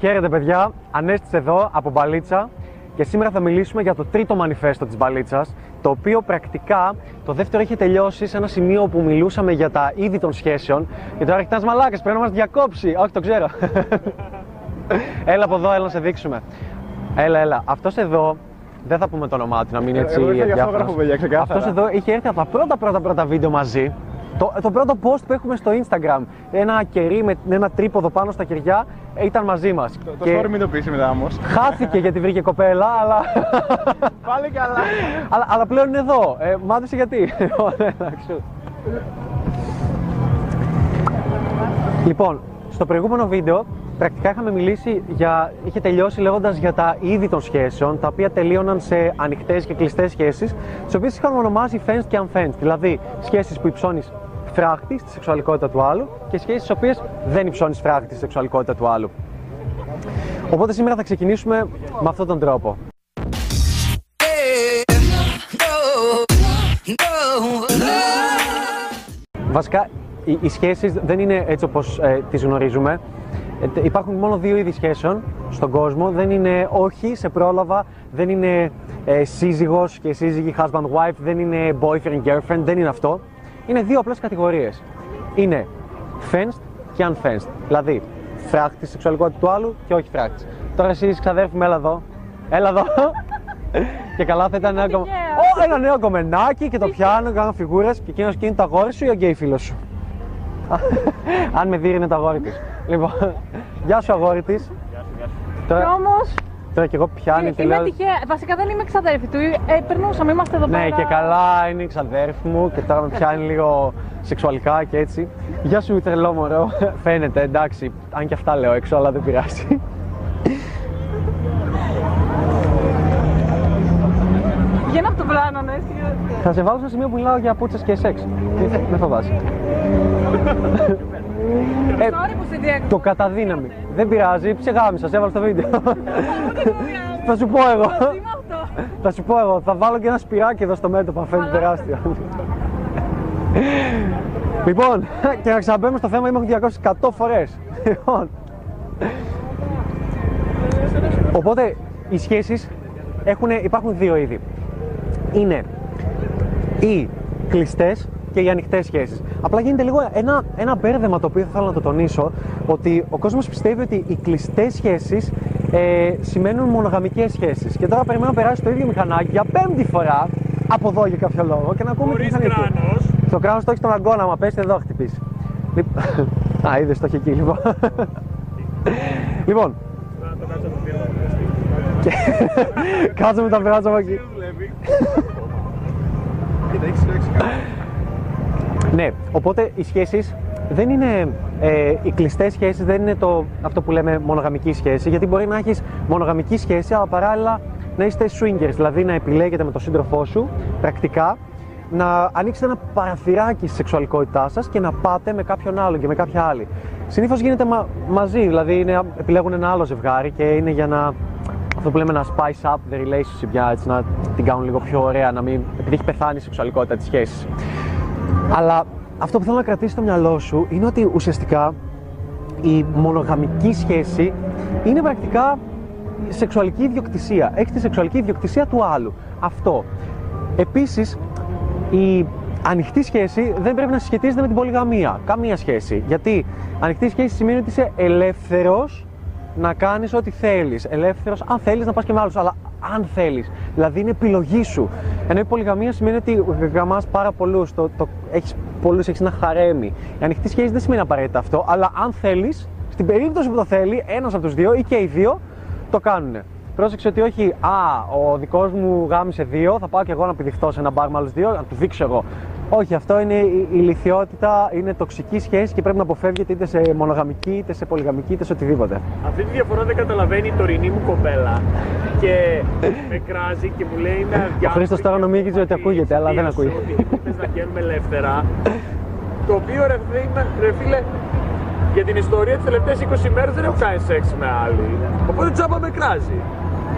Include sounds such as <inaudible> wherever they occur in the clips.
Χαίρετε παιδιά, Ανέστης εδώ από Μπαλίτσα και σήμερα θα μιλήσουμε για το τρίτο μανιφέστο της Μπαλίτσας το οποίο πρακτικά το δεύτερο έχει τελειώσει σε ένα σημείο που μιλούσαμε για τα είδη των σχέσεων. Και τώρα κοιτάς μαλάκες, πρέπει να μας διακόψει, όχι το ξέρω. <laughs> Έλα από εδώ, έλα να σε δείξουμε. Έλα, έλα, αυτός εδώ δεν θα πούμε το όνομά του, να μην είναι έτσι διάφορος. Αυτός εδώ είχε έρθει από τα πρώτα πρώτα πρώτα βίντεο μαζί το, το πρώτο post που έχουμε στο Instagram, ένα κερί με ένα τρίποδο πάνω στα κεριά, ήταν μαζί μας. Το, το story μην το πείσει μετά όμως. Χάθηκε γιατί βρήκε κοπέλα, αλλά. <laughs> Πάλι καλά. αλλά, αλλά πλέον είναι εδώ. Ε, μ' γιατί. λοιπόν, στο προηγούμενο βίντεο πρακτικά είχαμε μιλήσει για. είχε τελειώσει λέγοντας για τα είδη των σχέσεων, τα οποία τελείωναν σε ανοιχτές και κλειστές σχέσεις, τις οποίες είχαμε ονομάσει fenced και unfenced. Δηλαδή σχέσεις που υψώνεις φράχτη στη σεξουαλικότητα του άλλου και σχέσεις στις οποίες δεν υψώνεις φράχτη στη σεξουαλικότητα του άλλου. Οπότε σήμερα θα ξεκινήσουμε με αυτόν τον τρόπο. Βασικά, οι, οι σχέσεις δεν είναι έτσι όπως ε, τις γνωρίζουμε. Ε, υπάρχουν μόνο δύο είδη σχέσεων στον κόσμο. Δεν είναι όχι, σε πρόλαβα, δεν είναι ε, σύζυγος και σύζυγη husband-wife, δεν είναι boyfriend-girlfriend, δεν είναι αυτό είναι δύο απλές κατηγορίες. Είναι fenced και unfenced. Δηλαδή, φράχτη σεξουαλικότητα του άλλου και όχι φράχτης. Τώρα εσύ ξαδέρφη με έλα εδώ. Έλα εδώ. <laughs> και καλά θα ήταν ένα, κομ... oh, ένα νέο κομμενάκι και το πιάνω, κάνω φιγούρες και εκείνος και είναι το αγόρι σου ή ο γκέι φίλος σου; <laughs> Αν με δει είναι το αγόρι της. λοιπόν, <laughs> γεια σου αγόρι της. Τώρα... Όμω, Τώρα και εγώ πιάνει τη λέω. Τυχαία. Βασικά δεν είμαι ξαδέρφη του. Ε, περνούσαμε, είμαστε εδώ ναι, πέρα. Ναι, και καλά είναι η ξαδέρφη μου και τώρα με πιάνει λίγο σεξουαλικά και έτσι. Γεια σου, τρελό μωρό. <laughs> Φαίνεται, εντάξει. Αν και αυτά λέω έξω, αλλά δεν πειράζει. Βγαίνω από το πλάνο, ναι. Θα σε βάλω στο σημείο που μιλάω για πούτσες και σεξ. Με φοβάσαι. <laughs> Ε, που το καταδύναμη. Δεν πειράζει, ψεγάμισα, σε έβαλα στο βίντεο. <laughs> θα σου πω εγώ. θα σου πω εγώ, θα βάλω και ένα σπυράκι εδώ στο μέτωπο, φαίνεται τεράστιο. λοιπόν, και να ξαναμπαίνουμε στο θέμα, είμαι 200 φορές. Λοιπόν. Οπότε, οι σχέσεις έχουν, υπάρχουν δύο είδη. Είναι οι κλειστές και οι ανοιχτές σχέσεις. Απλά γίνεται λίγο ένα, ένα μπέρδεμα το οποίο θα ήθελα να το τονίσω, ότι ο κόσμος πιστεύει ότι οι κλειστές σχέσεις ε, σημαίνουν μονογαμικές σχέσεις. Και τώρα περιμένω να περάσει το ίδιο μηχανάκι για πέμπτη φορά από εδώ για κάποιο λόγο και να ακούμε τι κράνος. Το κράνος το έχεις στον αγκώνα, μα πέσει εδώ χτυπήσει. <laughs> Α, είδες το έχει εκεί λοιπόν. <laughs> λοιπόν. <laughs> Κάτσε με τα πειράτσα από εκεί. Κοίτα, έχεις ναι, οπότε οι σχέσεις δεν είναι. Ε, οι κλειστές σχέσεις δεν είναι το, αυτό που λέμε μονογαμική σχέση, γιατί μπορεί να έχεις μονογαμική σχέση, αλλά παράλληλα να είστε swingers, δηλαδή να επιλέγετε με τον σύντροφό σου πρακτικά να ανοίξετε ένα παραθυράκι στη σεξουαλικότητά σας και να πάτε με κάποιον άλλον και με κάποια άλλη. Συνήθως γίνεται μαζί, δηλαδή είναι, επιλέγουν ένα άλλο ζευγάρι και είναι για να αυτό που λέμε να spice up the relationship, για έτσι, να την κάνουν λίγο πιο ωραία, να μην, επειδή έχει πεθάνει η σεξουαλικότητα της σχέσης. Αλλά αυτό που θέλω να κρατήσει στο μυαλό σου είναι ότι ουσιαστικά η μονογαμική σχέση είναι πρακτικά σεξουαλική ιδιοκτησία. Έχεις τη σεξουαλική ιδιοκτησία του άλλου. Αυτό. Επίσης, η ανοιχτή σχέση δεν πρέπει να συσχετίζεται με την πολυγαμία. Καμία σχέση. Γιατί ανοιχτή σχέση σημαίνει ότι είσαι ελεύθερος να κάνεις ό,τι θέλεις. Ελεύθερος, αν θέλεις να πας και με άλλους, αλλά αν θέλεις. Δηλαδή είναι επιλογή σου. Ενώ η πολυγαμία σημαίνει ότι γαμάς πάρα πολλούς, το, το, έχεις πολλούς, έχεις ένα χαρέμι. Η ανοιχτή σχέση δεν σημαίνει απαραίτητα αυτό, αλλά αν θέλεις, στην περίπτωση που το θέλει, ένας από τους δύο ή και οι δύο, το κάνουν. Πρόσεξε ότι όχι, α, ο δικός μου γάμισε δύο, θα πάω και εγώ να πηδηχτώ σε ένα μπαρ με άλλους δύο, να του δείξω εγώ. Όχι, αυτό είναι η ηλικιότητα, είναι τοξική σχέση και πρέπει να αποφεύγεται είτε σε μονογαμική, είτε σε πολυγαμική, είτε σε οτιδήποτε. Αυτή τη διαφορά δεν καταλαβαίνει η τωρινή μου κοπέλα. Και με κράζει και μου λέει να Ο Χρήστος τώρα νομίζει ότι ακούγεται, αλλά δεν ακούγεται. Ότι να γίνουμε ελεύθερα. Το οποίο ρε, ρε φίλε, για την ιστορία τις τελευταίες 20 μέρες δεν έχω κάνει σεξ με άλλη. Οπότε τσάπα με κράζει.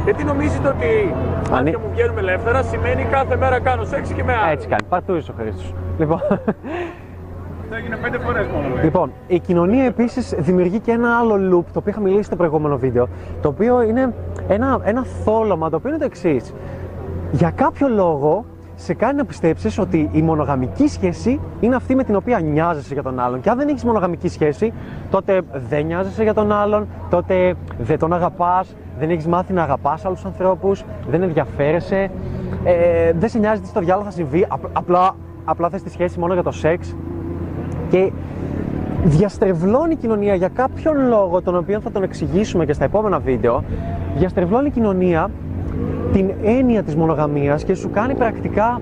Γιατί νομίζετε ότι αν και μου βγαίνουμε ελεύθερα σημαίνει κάθε μέρα κάνω σεξ και με άλλο. Έτσι κάνει. Πατούει ο Χρήστος. Λοιπόν. <laughs> Αυτό έγινε πέντε φορές μόνο. Λοιπόν, η κοινωνία επίσης δημιουργεί και ένα άλλο loop, το οποίο είχα μιλήσει στο προηγούμενο βίντεο, το οποίο είναι ένα, ένα θόλωμα, το οποίο είναι το εξής. Για κάποιο λόγο σε κάνει να πιστέψεις ότι η μονογαμική σχέση είναι αυτή με την οποία νοιάζεσαι για τον άλλον. Και αν δεν έχεις μονογαμική σχέση, τότε δεν νοιάζεσαι για τον άλλον, τότε δεν τον αγαπάς, δεν έχεις μάθει να αγαπάς άλλους ανθρώπους, δεν ενδιαφέρεσαι, ε, δεν σε νοιάζει τι στο διάλογο θα συμβεί, απλά, απλά θες τη σχέση μόνο για το σεξ. Και διαστρεβλώνει η κοινωνία για κάποιον λόγο, τον οποίο θα τον εξηγήσουμε και στα επόμενα βίντεο, διαστρεβλώνει η κοινωνία την έννοια της μονογαμίας και σου κάνει πρακτικά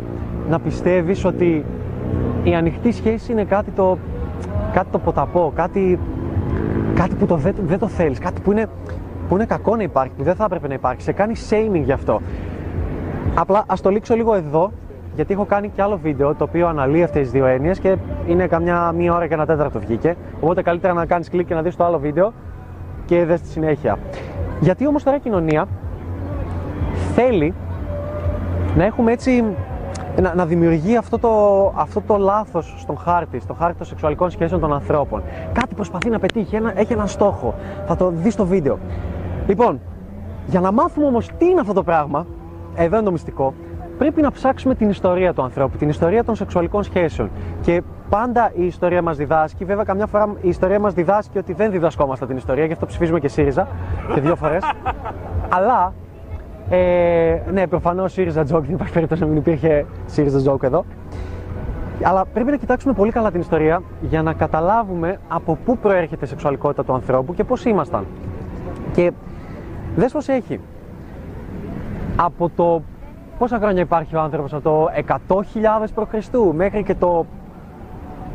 να πιστεύεις ότι η ανοιχτή σχέση είναι κάτι το, κάτι το ποταπό, κάτι, κάτι που το, δεν, δεν το θέλεις, κάτι που είναι, που είναι κακό να υπάρχει, που δεν θα έπρεπε να υπάρχει. Σε κάνει shaming γι' αυτό. Απλά ας το λήξω λίγο εδώ, γιατί έχω κάνει και άλλο βίντεο το οποίο αναλύει αυτές τις δύο έννοιες και είναι καμιά μία ώρα και ένα τέταρτο βγήκε. Οπότε καλύτερα να κάνεις κλικ και να δεις το άλλο βίντεο και δες τη συνέχεια. Γιατί όμως τώρα η κοινωνία θέλει να έχουμε έτσι να, να δημιουργεί αυτό το, αυτό το λάθος στον χάρτη, στον χάρτη των σεξουαλικών σχέσεων των ανθρώπων. Κάτι προσπαθεί να πετύχει, ένα, έχει έναν στόχο. Θα το δεις στο βίντεο. Λοιπόν, για να μάθουμε όμως τι είναι αυτό το πράγμα, εδώ είναι το μυστικό, πρέπει να ψάξουμε την ιστορία του ανθρώπου, την ιστορία των σεξουαλικών σχέσεων. Και πάντα η ιστορία μας διδάσκει, βέβαια καμιά φορά η ιστορία μας διδάσκει ότι δεν διδασκόμαστε την ιστορία, γι' αυτό ψηφίζουμε και ΣΥΡΙΖΑ και δύο φορές. <laughs> Αλλά ε, ναι, προφανώς ΣΥΡΙΖΑ joke, δεν υπάρχει περίπτωση να μην υπήρχε ΣΥΡΙΖΑ joke εδώ. Αλλά πρέπει να κοιτάξουμε πολύ καλά την ιστορία για να καταλάβουμε από πού προέρχεται η σεξουαλικότητα του ανθρώπου και πώς ήμασταν. Και δες πώς έχει. Από το πόσα χρόνια υπάρχει ο άνθρωπος, από το 100.000 π.Χ. μέχρι και το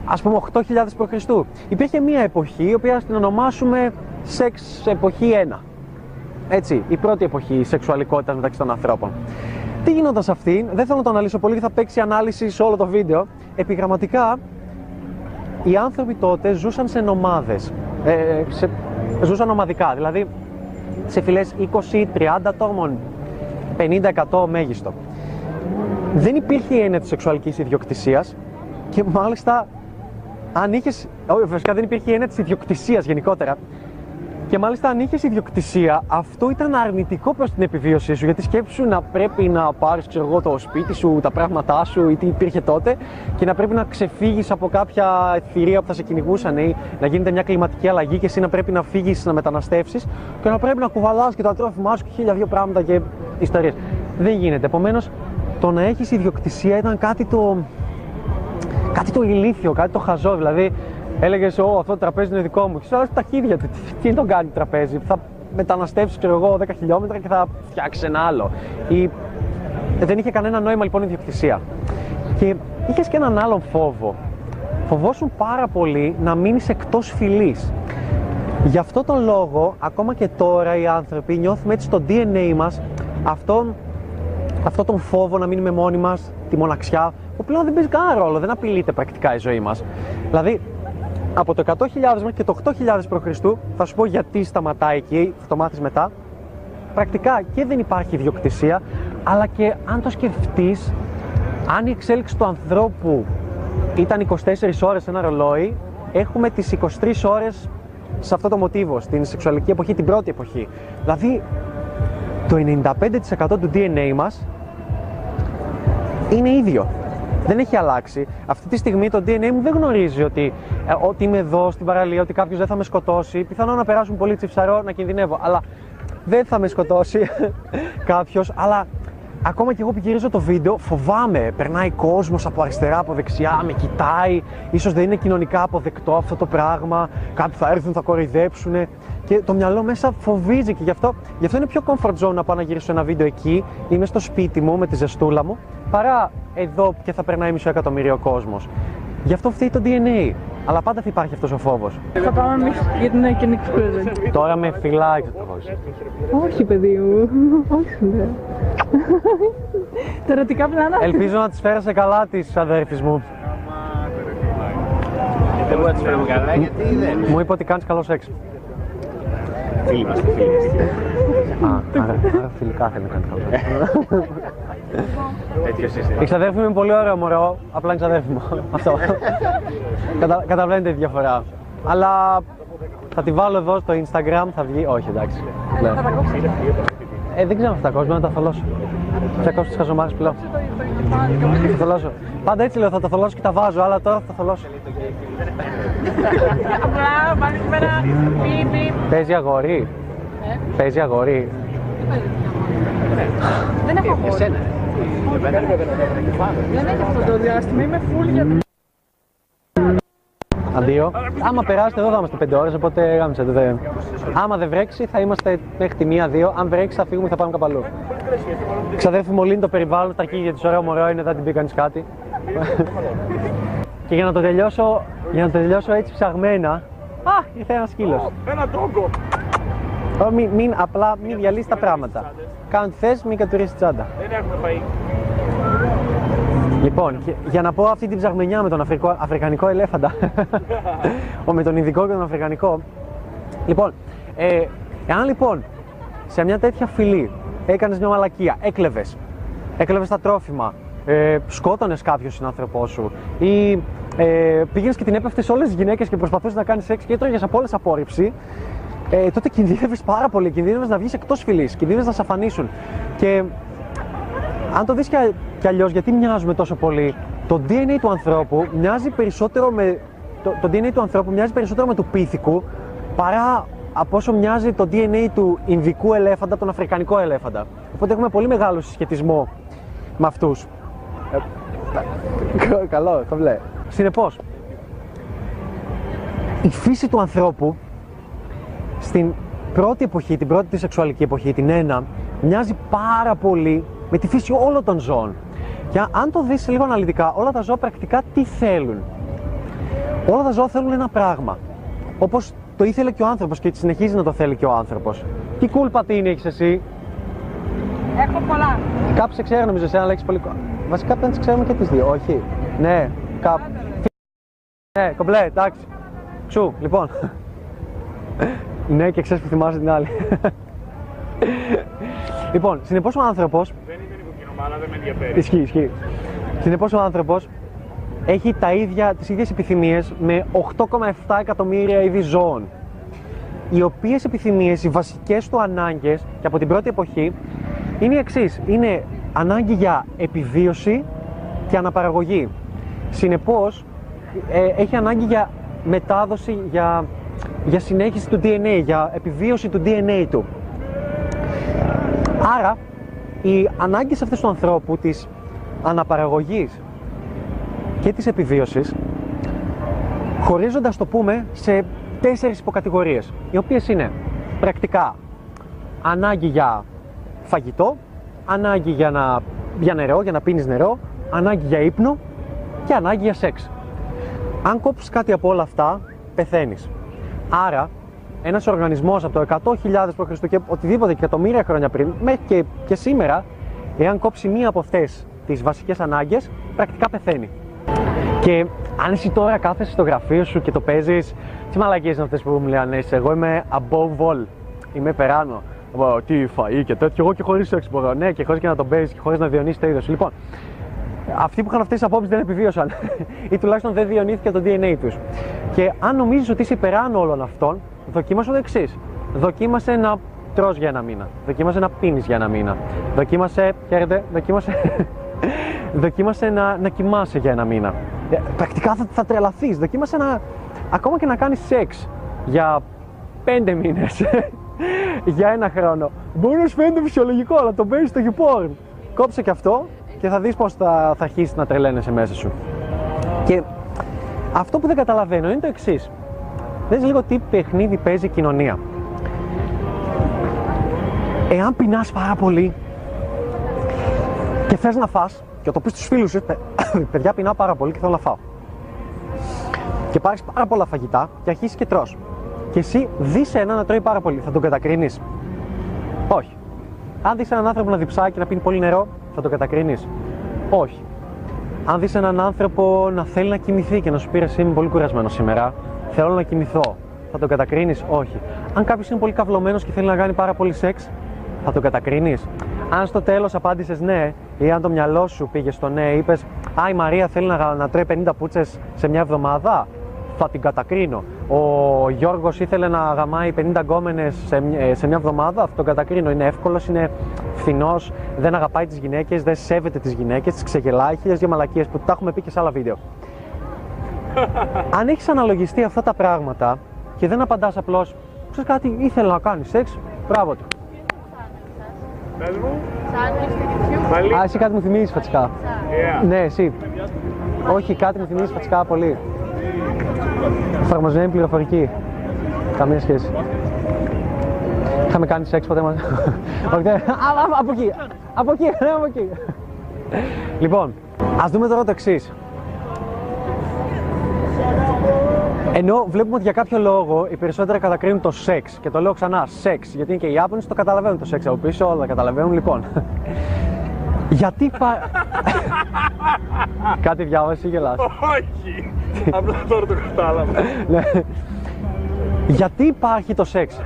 ας πούμε 8.000 π.Χ. Υπήρχε μια εποχή, η οποία την ονομάσουμε σεξ εποχή 1 έτσι, η πρώτη εποχή σεξουαλικότητας μεταξύ των ανθρώπων. Τι γινόταν σε αυτήν, δεν θέλω να το αναλύσω πολύ, θα παίξει ανάλυση σε όλο το βίντεο. Επιγραμματικά, οι άνθρωποι τότε ζούσαν σε νομάδες, ε, σε, ζούσαν ομαδικά, δηλαδή σε φυλές 20-30 ατόμων, 50-100 μέγιστο. Δεν υπήρχε η έννοια της σεξουαλικής ιδιοκτησίας και μάλιστα αν είχες, όχι φυσικά δεν υπήρχε η έννοια της ιδιοκτησίας γενικότερα, και μάλιστα αν είχες ιδιοκτησία, αυτό ήταν αρνητικό προς την επιβίωσή σου. Γιατί σκέψου να πρέπει να πάρεις το σπίτι σου, τα πράγματά σου ή τι υπήρχε τότε και να πρέπει να ξεφύγεις από κάποια θηρία που θα σε κυνηγούσαν ή να γίνεται μια κλιματική αλλαγή και εσύ να πρέπει να φύγεις να μεταναστεύσεις και να πρέπει να κουβαλάς και τα τρόφιμά σου και χίλια δύο πράγματα και ιστορίες. Δεν γίνεται. Επομένως, το να έχεις ιδιοκτησία ήταν κάτι το. Κάτι το ηλίθιο, κάτι το χαζό. Δηλαδή, έλεγες: Ω, αυτό το τραπέζι είναι δικό μου. Και σου τα χέρια του. Τι τον κάνει το τραπέζι. Θα μεταναστεύσεις, ξέρω εγώ, 10 χιλιόμετρα και θα φτιάξεις ένα άλλο. Ή... Δεν είχε κανένα νόημα λοιπόν η διοκτησία. Και είχες και έναν άλλον φόβο. Φοβόσουν πάρα πολύ να μείνεις εκτός φυλής. Γι' αυτό τον λόγο, ακόμα και τώρα οι άνθρωποι νιώθουμε έτσι στο DNA μας αυτόν, αυτό τον φόβο να μείνουμε μόνοι μας, τη μοναξιά, που πλέον δεν παίζει κανένα ρόλο, δεν απειλείται πρακτικά η ζωή μας. Δηλαδή, από το 100.000 μέχρι και το 8.000 π.Χ. θα σου πω γιατί σταματάει εκεί, θα το μάθεις μετά. Πρακτικά και δεν υπάρχει ιδιοκτησία, αλλά και αν το σκεφτείς, αν η εξέλιξη του ανθρώπου ήταν 24 ώρες ένα ρολόι, έχουμε τις 23 ώρες σε αυτό το μοτίβο, στην σεξουαλική εποχή, την πρώτη εποχή. Δηλαδή, το 95% του DNA μας είναι ίδιο δεν έχει αλλάξει. Αυτή τη στιγμή το DNA μου δεν γνωρίζει ότι, ε, ότι είμαι εδώ στην παραλία, ότι κάποιος δεν θα με σκοτώσει. Πιθανόν να περάσουν πολύ τσιψαρό, να κινδυνεύω. Αλλά δεν θα με σκοτώσει <laughs> κάποιος. Αλλά ακόμα και εγώ που γυρίζω το βίντεο, φοβάμαι. Περνάει κόσμος από αριστερά, από δεξιά, με κοιτάει. σω δεν είναι κοινωνικά αποδεκτό αυτό το πράγμα. Κάποιοι θα έρθουν, θα κοροϊδέψουν. Και το μυαλό μέσα φοβίζει και γι' αυτό, γι αυτό είναι πιο comfort zone να πάω να γυρίσω ένα βίντεο εκεί. Είμαι στο σπίτι μου με τη ζεστούλα μου παρά εδώ και θα περνάει μισό εκατομμύριο κόσμος. Γι' αυτό φταίει το DNA. Αλλά πάντα θα υπάρχει αυτός ο φόβος. Θα πάμε εμείς για την Iconic Present. Τώρα με φυλάει Όχι, παιδί μου. Όχι, ναι. Τα ερωτικά πλάνα. Ελπίζω να τις φέρασε καλά τις αδέρφη μου. Δεν μπορεί να τις φέρουμε καλά, γιατί δεν. Μου είπε ότι κάνεις καλό σεξ. Φίλοι μας και φίλοι. Α, άρα φιλικά θέλει να κάνει καλό. Τέτοιος είσαι. <laughs> Η ξαδέρφη μου είναι πολύ ωραίο μωρό, απλά είναι ξαδέρφη μου. Αυτό. Κατα, καταλαβαίνετε τη διαφορά. Αλλά θα τη βάλω εδώ στο Instagram, θα βγει. Όχι, εντάξει. Ναι. Θα τα κόψεις. Ε, δεν ξέρω αν θα τα κόψω, να τα θολώσω. Θα κόψω τις χαζομάρες που λέω. Το, το κεφάλι και Θα θολώσω. Πάντα έτσι λέω, θα τα θολώσω και τα βάζω, αλλά τώρα θα τα θολώσω. Απλά πάλι σήμερα πιπ πιπ. Παίζει αγόρι. Ε, Παίζει αγόρι. Δεν έχω χώρο. Εσένα. Εμένα Δεν έχει αυτό το διάστημα. Είμαι full για Αντίο. Άμα περάσετε εδώ θα είμαστε 5 ώρες, οπότε γάμισε το. Δεν... Άμα δεν βρέξει θα είμαστε μέχρι τη 1-2. Αν βρέξει θα φύγουμε και θα πάμε κάπου αλλού. Ξαδέρφη μου λύνει το περιβάλλον, τα αρχίδια της ωραίο μωρό είναι, δεν την πει κανείς κάτι. και για να το τελειώσω, για να το τελειώσω έτσι ψαγμένα. Α, ήρθε ένας σκύλος. Ένα τόγκο. Ω, Μην, μην, απλά μην διαλύσεις τα πράγματα. Κάνω τι θες, μην κατουρίσει τσάντα. Δεν έχουμε φαΐ. Λοιπόν, και- για να πω αυτή την ψαγμενιά με τον Αφρικό, Αφρικανικό ελέφαντα. <laughs> Ο, με τον Ινδικό και τον Αφρικανικό. Λοιπόν, ε, εάν λοιπόν σε μια τέτοια φυλή έκανες μια μαλακία, έκλεβες, έκλεβες τα τρόφιμα, ε, σκότωνες κάποιο συνάνθρωπό σου ή ε, πήγαινες και την έπεφτες σε όλες τις γυναίκες και προσπαθούσες να κάνεις σεξ και έτρωγες από όλες απόρριψη, ε, τότε κινδύνευε πάρα πολύ. Κινδύνευες να βγεις εκτός φυλής, κινδύνευες να σε αφανίσουν. Και αν το δεις και, κι αλλιώς, γιατί μοιάζουμε τόσο πολύ, το DNA του ανθρώπου μοιάζει περισσότερο με, το, το DNA του ανθρώπου μοιάζει περισσότερο με του πίθηκου παρά από όσο μοιάζει το DNA του Ινδικού ελέφαντα από τον Αφρικανικό ελέφαντα. Οπότε έχουμε πολύ μεγάλο συσχετισμό με αυτούς. Ε, κα- καλό, το βλέ. Συνεπώς, η φύση του ανθρώπου στην πρώτη εποχή, την πρώτη της σεξουαλική εποχή, την ένα, μοιάζει πάρα πολύ με τη φύση όλων των ζώων. Και αν το δεις λίγο αναλυτικά, όλα τα ζώα πρακτικά τι θέλουν; Όλα τα ζώα θέλουν ένα πράγμα. Όπως το ήθελε και ο άνθρωπος και συνεχίζει να το θέλει και ο άνθρωπος. Τι cool πατίνι έχεις εσύ; Έχω πολλά. Κάπου σε ξέρω νομίζω εσένα, αλλά έχεις πολύ... Βασικά δεν τις ξέρουμε και τις δύο, όχι; Ναι, κάπου. Ναι, κομπλέ, εντάξει. Ξου, λοιπόν. Ναι, και ξέρεις που θυμάσαι την άλλη. λοιπόν, συνεπώς ο άνθρωπος Δεν είμαι νοικοκυρομάνα, δεν με ενδιαφέρει. Ισχύει, ισχύει. Συνεπώς ο άνθρωπος έχει τα ίδια, τις ίδιες επιθυμίες με 8,7 εκατομμύρια είδη ζώων. Οι οποίες επιθυμίες, οι βασικές του ανάγκες και από την πρώτη εποχή είναι οι εξής. Είναι ανάγκη για επιβίωση και αναπαραγωγή. Συνεπώς ε, έχει ανάγκη για μετάδοση, για, για συνέχιση του DNA, για επιβίωση του DNA του. Άρα, οι ανάγκες αυτές του ανθρώπου της αναπαραγωγής και της επιβίωσης χωρίζονται, ας το πούμε, σε τέσσερις υποκατηγορίες, οι οποίες είναι πρακτικά ανάγκη για φαγητό, ανάγκη για, να, για νερό, για να πίνεις νερό, ανάγκη για ύπνο και ανάγκη για σεξ. Αν κόψεις κάτι από όλα αυτά, πεθαίνεις. Άρα, ένας οργανισμός από το 100.000 π.Χ. και οτιδήποτε και εκατομμύρια χρόνια πριν, μέχρι και, και σήμερα, εάν κόψει μία από αυτές τις βασικές ανάγκες, πρακτικά πεθαίνει. Και αν εσύ τώρα κάθεσαι στο γραφείο σου και το παίζεις, τι μαλακίες είναι αυτές που μου λένε, «Είσαι, εγώ είμαι above all. Είμαι περάνω. «Ω, Τι φαΐ και τέτοιο. Εγώ και χωρίς σεξ μπορώ. Ναι, και χωρίς και να τον παίζεις και χωρίς να διονύσεις το είδος σου. Λοιπόν, αυτοί που είχαν αυτές τις απόψεις δεν επιβίωσαν. <laughs> ή τουλάχιστον δεν διονύθηκε το DNA τους. Και αν νομίζεις ότι είσαι υπεράνω όλων αυτών, δοκίμασε το εξής. Δοκίμασε να τρως για ένα μήνα. Δοκίμασε να πίνεις για ένα μήνα. Δοκίμασε. Χαίρετε, δοκίμασε. <laughs> δοκίμασε να, να κοιμάσαι για ένα μήνα. Ε, Πρακτικά θα, θα τρελαθείς. Δοκίμασε να. ακόμα και να κάνεις σεξ για πέντε μήνες. <laughs> για ένα χρόνο. Μπορείς να σου φαίνεται φυσιολογικό, αλλά το παίζεις στο YouPorn. Κόψε και αυτό και θα δεις πώς θα, θα αρχίσει να τρελαίνεσαι μέσα σου. Και αυτό που δεν καταλαβαίνω είναι το εξής. Δες λίγο τι παιχνίδι παίζει η κοινωνία. Εάν πεινάς πάρα πολύ και θες να φας και το πεις στους φίλους σου, «Παι- <coughs> παιδιά πεινάω πάρα πολύ και θέλω να φάω. Και πάρεις πάρα πολλά φαγητά και αρχίσεις και τρως. Και εσύ δεις ένα να τρώει πάρα πολύ, θα τον κατακρίνεις; Όχι. Αν δεις έναν άνθρωπο να διψάει και να πίνει πολύ νερό, θα τον κατακρίνεις; Όχι. Αν δεις έναν άνθρωπο να θέλει να κοιμηθεί και να σου πει «Ρε, εσύ είμαι πολύ κουρασμένος σήμερα, θέλω να κοιμηθώ, θα τον κατακρίνεις; Όχι. Αν κάποιος είναι πολύ καυλωμένος και θέλει να κάνει πάρα πολύ σεξ, θα τον κατακρίνεις; Αν στο τέλος απάντησες ναι ή αν το μυαλό σου πήγε στο ναι, είπες Α, η Μαρία θέλει να, να τρέει 50 πούτσες σε μια εβδομάδα, θα την κατακρίνω. Ο Γιώργος ήθελε να γαμάει 50 γκόμενες σε, ε, σε μια εβδομάδα, θα τον κατακρίνω. Είναι εύκολος, είναι φθηνός, δεν αγαπάει τις γυναίκες, δεν σέβεται τις γυναίκες, τις ξεγελάει, χίλιες δύο μαλακίες που τα έχουμε πει και σε άλλα βίντεο. αν έχεις αναλογιστεί αυτά τα πράγματα και δεν απαντάς απλώς, ξέρεις κάτι, ήθελε να κάνεις σεξ, μπράβο του. Πες μου. Σαν στο YouTube. Α, εσύ κάτι μου θυμίζεις φατσικά. Yeah. Ναι, εσύ. Όχι, κάτι μου θυμίζεις φατσικά πολύ. Εφαρμοσμένη πληροφορική. Καμία σχέση. Είχαμε κάνεις σεξ ποτέ μαζί. Όχι, δεν. Α, α, Από εκεί. Από εκεί, ναι, από εκεί. Λοιπόν, ας δούμε τώρα το εξής. Ενώ βλέπουμε ότι για κάποιο λόγο οι περισσότεροι κατακρίνουν το σεξ. Και το λέω ξανά, σεξ. Γιατί είναι και οι Ιάπωνες το καταλαβαίνουν το σεξ από πίσω, όλα τα καταλαβαίνουν. Λοιπόν, γιατί πα... <laughs> Κάτι διάβασες ή γελάς; Όχι. Απλά τώρα το κατάλαβα. <laughs> Ναι. Γιατί υπάρχει το σεξ;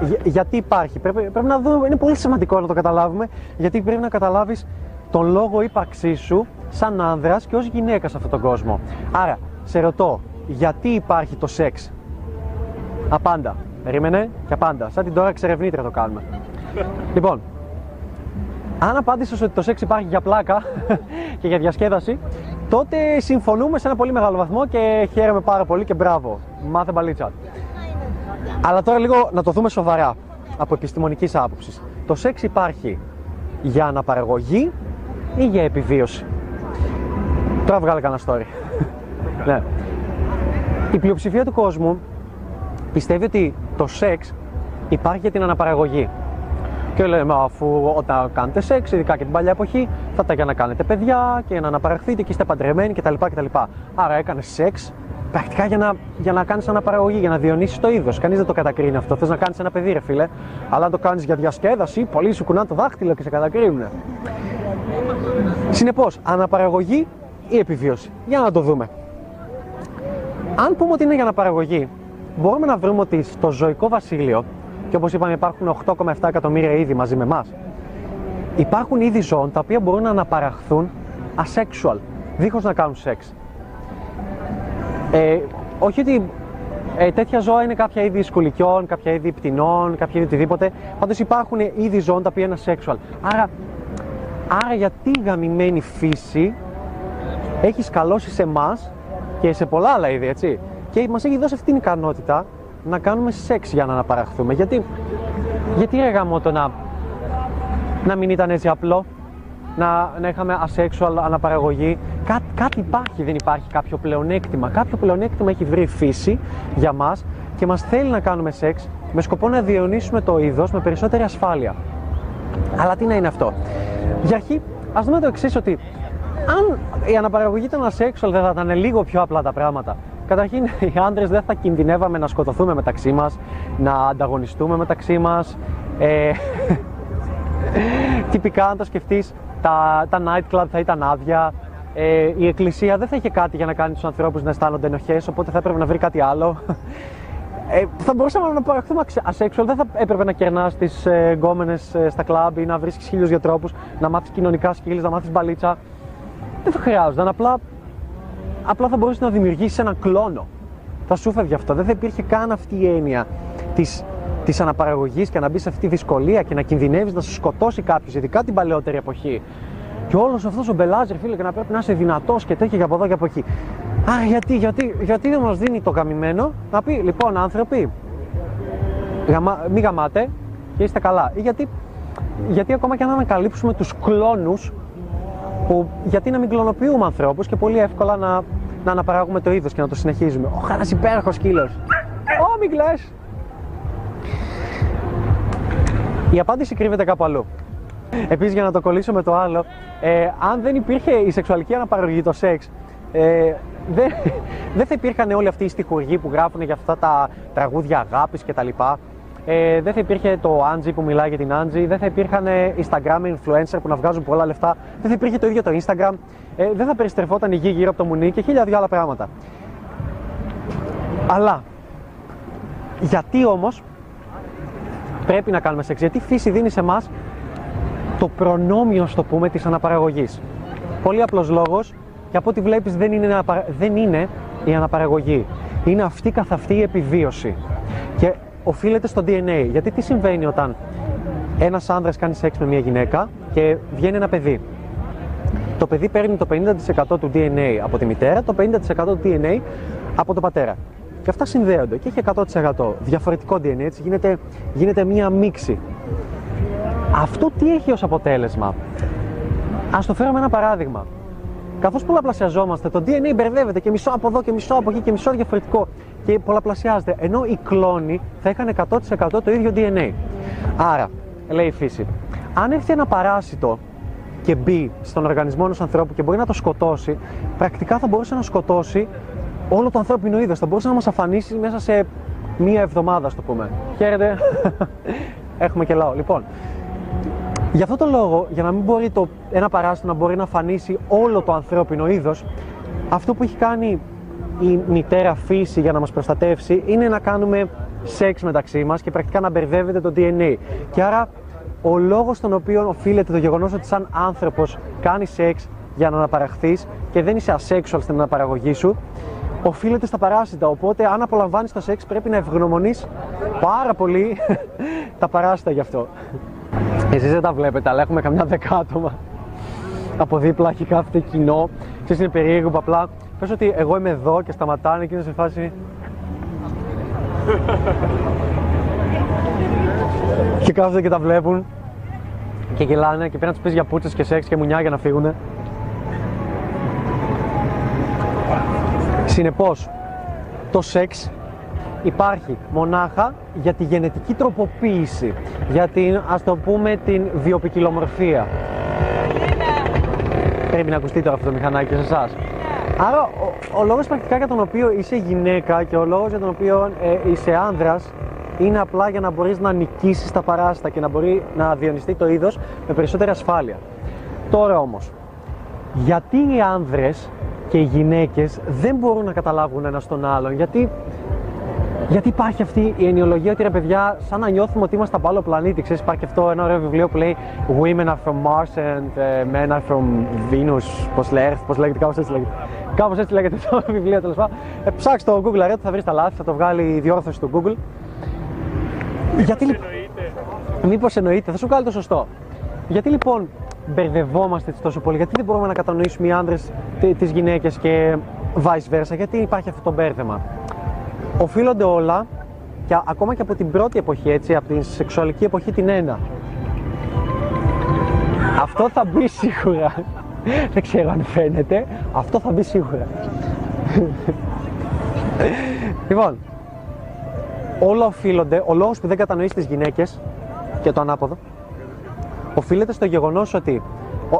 Για- γιατί υπάρχει; Πρέπει, πρέπει να δούμε, είναι πολύ σημαντικό να το καταλάβουμε, γιατί πρέπει να καταλάβεις τον λόγο ύπαρξή σου σαν άνδρας και ως γυναίκα σε αυτόν τον κόσμο. Άρα, σε ρωτώ, γιατί υπάρχει το σεξ; Απάντα. Περίμενε και απάντα. Σαν την τώρα εξερευνήτρια το κάνουμε. λοιπόν, αν απάντησες ότι το σεξ υπάρχει για πλάκα <laughs> και για διασκέδαση, τότε συμφωνούμε σε ένα πολύ μεγάλο βαθμό και χαίρομαι πάρα πολύ και μπράβο. Μάθε μπαλίτσα. Αλλά τώρα λίγο να το δούμε σοβαρά από επιστημονικής άποψης. Το σεξ υπάρχει για αναπαραγωγή ή για επιβίωση; Τώρα βγάλε κανένα story. <laughs> ναι. Η πλειοψηφία του κόσμου πιστεύει ότι το σεξ υπάρχει για την αναπαραγωγή. Και λέμε αφού όταν κάνετε σεξ, ειδικά και την παλιά εποχή, θα ήταν για να κάνετε παιδιά και να αναπαραχθείτε και είστε παντρεμένοι κτλ. κτλ. Άρα έκανες σεξ πρακτικά για να, για να κάνεις αναπαραγωγή, για να διονύσεις το είδος. Κανείς δεν το κατακρίνει αυτό. Θες να κάνεις ένα παιδί, ρε φίλε. Αλλά αν το κάνεις για διασκέδαση, πολλοί σου κουνάνε το δάχτυλο και σε κατακρίνουν. Συνεπώς, αναπαραγωγή ή επιβίωση. Για να το δούμε. Αν πούμε ότι είναι για αναπαραγωγή, μπορούμε να βρούμε ότι στο ζωικό βασίλειο, και όπως είπαμε υπάρχουν 8,7 εκατομμύρια είδη μαζί με εμάς, υπάρχουν είδη ζώων τα οποία μπορούν να αναπαραχθούν asexual, δίχως να κάνουν σεξ. Ε, όχι ότι ε, τέτοια ζώα είναι κάποια είδη σκουλικιών, κάποια είδη πτηνών, κάποια είδη οτιδήποτε. Πάντως υπάρχουν είδη ζώων τα οποία είναι asexual. Άρα, άρα γιατί η γαμημένη φύση έχει σκαλώσει σε εμάς και σε πολλά άλλα είδη, έτσι. Και μας έχει δώσει αυτή την ικανότητα να κάνουμε σεξ για να αναπαραχθούμε. Γιατί, γιατί ρε γάμο το να, να μην ήταν έτσι απλό, να, να είχαμε asexual αναπαραγωγή. Κά, κάτι υπάρχει, δεν υπάρχει κάποιο πλεονέκτημα. Κάποιο πλεονέκτημα έχει βρει η φύση για μας και μας θέλει να κάνουμε σεξ με σκοπό να διαιωνίσουμε το είδος με περισσότερη ασφάλεια. Αλλά τι να είναι αυτό; Για αρχή, ας δούμε το εξής ότι αν η αναπαραγωγή ήταν asexual δεν θα ήταν λίγο πιο απλά τα πράγματα. Καταρχήν, οι άντρες δεν θα κινδυνεύαμε να σκοτωθούμε μεταξύ μας, να ανταγωνιστούμε μεταξύ μας. Ε, <laughs> τυπικά, αν το σκεφτείς, τα, τα nightclub θα ήταν άδεια. Ε, η εκκλησία δεν θα είχε κάτι για να κάνει τους ανθρώπους να αισθάνονται ενοχές, οπότε θα έπρεπε να βρει κάτι άλλο. Ε, θα μπορούσαμε να παραχθούμε asexual, δεν θα έπρεπε να κερνάς τις ε, γκόμενες ε, στα κλαμπ ή να βρίσκεις χίλιους δύο τρόπου, να μάθεις κοινωνικά skills, να μάθεις μπαλίτσα. Δεν θα χρειάζονταν. Απλά, απλά θα μπορούσε να δημιουργήσει έναν κλόνο. Θα σου φεύγει αυτό. Δεν θα υπήρχε καν αυτή η έννοια της της αναπαραγωγής και να μπει σε αυτή τη δυσκολία και να κινδυνεύεις να σου σκοτώσει κάποιος, ειδικά την παλαιότερη εποχή. Και όλος αυτός ο μπελάζερ, φίλε, και να πρέπει να είσαι δυνατός και τέτοια και από εδώ και από εκεί. Α, γιατί, γιατί, γιατί δεν μας δίνει το γαμημένο; Να πει, λοιπόν, άνθρωποι, γαμα, μη γαμάτε και είστε καλά. Ή γιατί, γιατί ακόμα και αν ανακαλύψουμε τους κλόνους, που γιατί να μην κλωνοποιούμε ανθρώπους και πολύ εύκολα να, να αναπαράγουμε το είδος και να το συνεχίζουμε. Ο ένα υπέροχος σκύλο. Ω, μην κλαις. Η απάντηση κρύβεται κάπου αλλού. Επίσης, για να το κολλήσω με το άλλο, ε, αν δεν υπήρχε η σεξουαλική αναπαραγωγή, το σεξ, ε, δεν, <laughs> δεν θα υπήρχαν όλοι αυτοί οι στιχουργοί που γράφουν για αυτά τα τραγούδια αγάπης κτλ. Ε, δεν θα υπήρχε το Angie που μιλάει για την Angie, δεν θα υπήρχαν Instagram influencer που να βγάζουν πολλά λεφτά, δεν θα υπήρχε το ίδιο το Instagram, ε, δεν θα περιστρεφόταν η γη γύρω από το μουνί και χίλια δυο άλλα πράγματα. Αλλά, γιατί όμως πρέπει να κάνουμε σεξ, γιατί η φύση δίνει σε εμάς το προνόμιο, στο πούμε, της αναπαραγωγής. Πολύ απλός λόγος και από ό,τι βλέπεις δεν είναι, δεν είναι η αναπαραγωγή. Είναι αυτή καθ' αυτή η επιβίωση. Και οφείλεται στο DNA. Γιατί τι συμβαίνει όταν ένας άνδρας κάνει σεξ με μια γυναίκα και βγαίνει ένα παιδί; Το παιδί παίρνει το 50% του DNA από τη μητέρα, το 50% του DNA από τον πατέρα. Και αυτά συνδέονται και έχει 100% διαφορετικό DNA, έτσι γίνεται, γίνεται μία μίξη. Αυτό τι έχει ως αποτέλεσμα; Ας το φέρω με ένα παράδειγμα. Καθώς πολλαπλασιαζόμαστε, το DNA μπερδεύεται και μισό από εδώ και μισό από εκεί και μισό διαφορετικό και πολλαπλασιάζεται. Ενώ οι κλόνοι θα είχαν 100% το ίδιο DNA. Άρα, λέει η φύση, αν έρθει ένα παράσιτο και μπει στον οργανισμό ενός ανθρώπου και μπορεί να το σκοτώσει, πρακτικά θα μπορούσε να σκοτώσει όλο το ανθρώπινο είδος. Θα μπορούσε να μας αφανίσει μέσα σε μία εβδομάδα, ας το πούμε. Χαίρετε. <laughs> Έχουμε και λαό. Λοιπόν, Γι' αυτό το λόγο, για να μην μπορεί το, ένα παράστατο να μπορεί να φανίσει όλο το ανθρώπινο είδος, αυτό που έχει κάνει η μητέρα φύση για να μας προστατεύσει είναι να κάνουμε σεξ μεταξύ μας και πρακτικά να μπερδεύεται το DNA. Και άρα ο λόγος στον οποίο οφείλεται το γεγονός ότι σαν άνθρωπος κάνεις σεξ για να αναπαραχθείς και δεν είσαι ασέξουαλ στην αναπαραγωγή σου, οφείλεται στα παράσιτα. Οπότε, αν απολαμβάνεις το σεξ, πρέπει να ευγνωμονείς πάρα πολύ <laughs> τα παράσιτα γι' αυτό. Εσείς δεν τα βλέπετε, αλλά έχουμε καμιά δεκάτομα από δίπλα έχει κάθεται κοινό. Ξέρεις είναι περίεργο που απλά πες ότι εγώ είμαι εδώ και σταματάνε και είναι σε φάση... και κάθονται και τα βλέπουν και γελάνε και πρέπει να τους πεις για πούτσες και σεξ και μουνιά για να φύγουνε. Συνεπώς, το σεξ υπάρχει μονάχα για τη γενετική τροποποίηση, για την, ας το πούμε, την βιοπικιλομορφία. Πρέπει να ακουστεί τώρα αυτό το μηχανάκι σε εσάς. Άρα, ο, ο λόγος πρακτικά για τον οποίο είσαι γυναίκα και ο λόγος για τον οποίο ε, είσαι άνδρας είναι απλά για να μπορείς να νικήσεις τα παράστα και να μπορεί να διονυστεί το είδος με περισσότερη ασφάλεια. Τώρα όμως, γιατί οι άνδρες και οι γυναίκες δεν μπορούν να καταλάβουν ένα τον άλλον, γιατί γιατί υπάρχει αυτή η ενοιολογία ότι ρε παιδιά, σαν να νιώθουμε ότι είμαστε από άλλο πλανήτη. Ξέρεις, υπάρχει αυτό ένα ωραίο βιβλίο που λέει Women are from Mars and uh, men are from Venus. Πώς λέγεται, πώς λέγεται, κάπως έτσι λέγεται. Κάπως έτσι λέγεται το <laughs> βιβλίο τέλος πάντων. Ε, ψάξτε το Google αρέτο, θα βρεις τα λάθη, θα το βγάλει η διόρθωση του Google. Γιατί λοιπόν. Μήπως εννοείται, θα σου βγάλει το σωστό. Γιατί λοιπόν μπερδευόμαστε έτσι τόσο πολύ, γιατί δεν μπορούμε να κατανοήσουμε οι άντρες τις γυναίκες και vice versa, γιατί υπάρχει αυτό το μπέρδεμα οφείλονται όλα και ακόμα και από την πρώτη εποχή, έτσι, από την σεξουαλική εποχή την ένα. Αυτό θα μπει σίγουρα. Δεν ξέρω αν φαίνεται. Αυτό θα μπει σίγουρα. λοιπόν, όλα οφείλονται, ο λόγος που δεν κατανοείς τις γυναίκες και το ανάποδο, οφείλεται στο γεγονός ότι,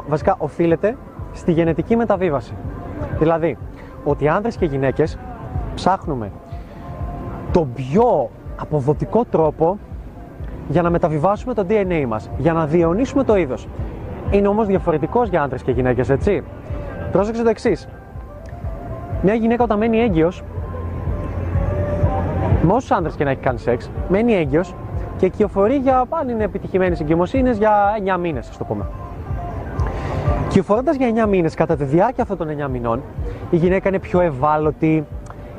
βασικά οφείλεται στη γενετική μεταβίβαση. Δηλαδή, ότι άνδρες και γυναίκες ψάχνουμε τον πιο αποδοτικό τρόπο για να μεταβιβάσουμε το DNA μας, για να διαιωνίσουμε το είδος. Είναι όμως διαφορετικός για άντρες και γυναίκες, έτσι. Πρόσεξε το εξής. Μια γυναίκα όταν μένει έγκυος, με όσους άντρες και να έχει κάνει σεξ, μένει έγκυος και κυοφορεί για, αν είναι επιτυχημένες εγκυμοσύνες, για 9 μήνες, ας το πούμε. Κυοφορώντας για 9 μήνες, κατά τη διάρκεια αυτών των 9 μηνών, η γυναίκα είναι πιο ευάλωτη,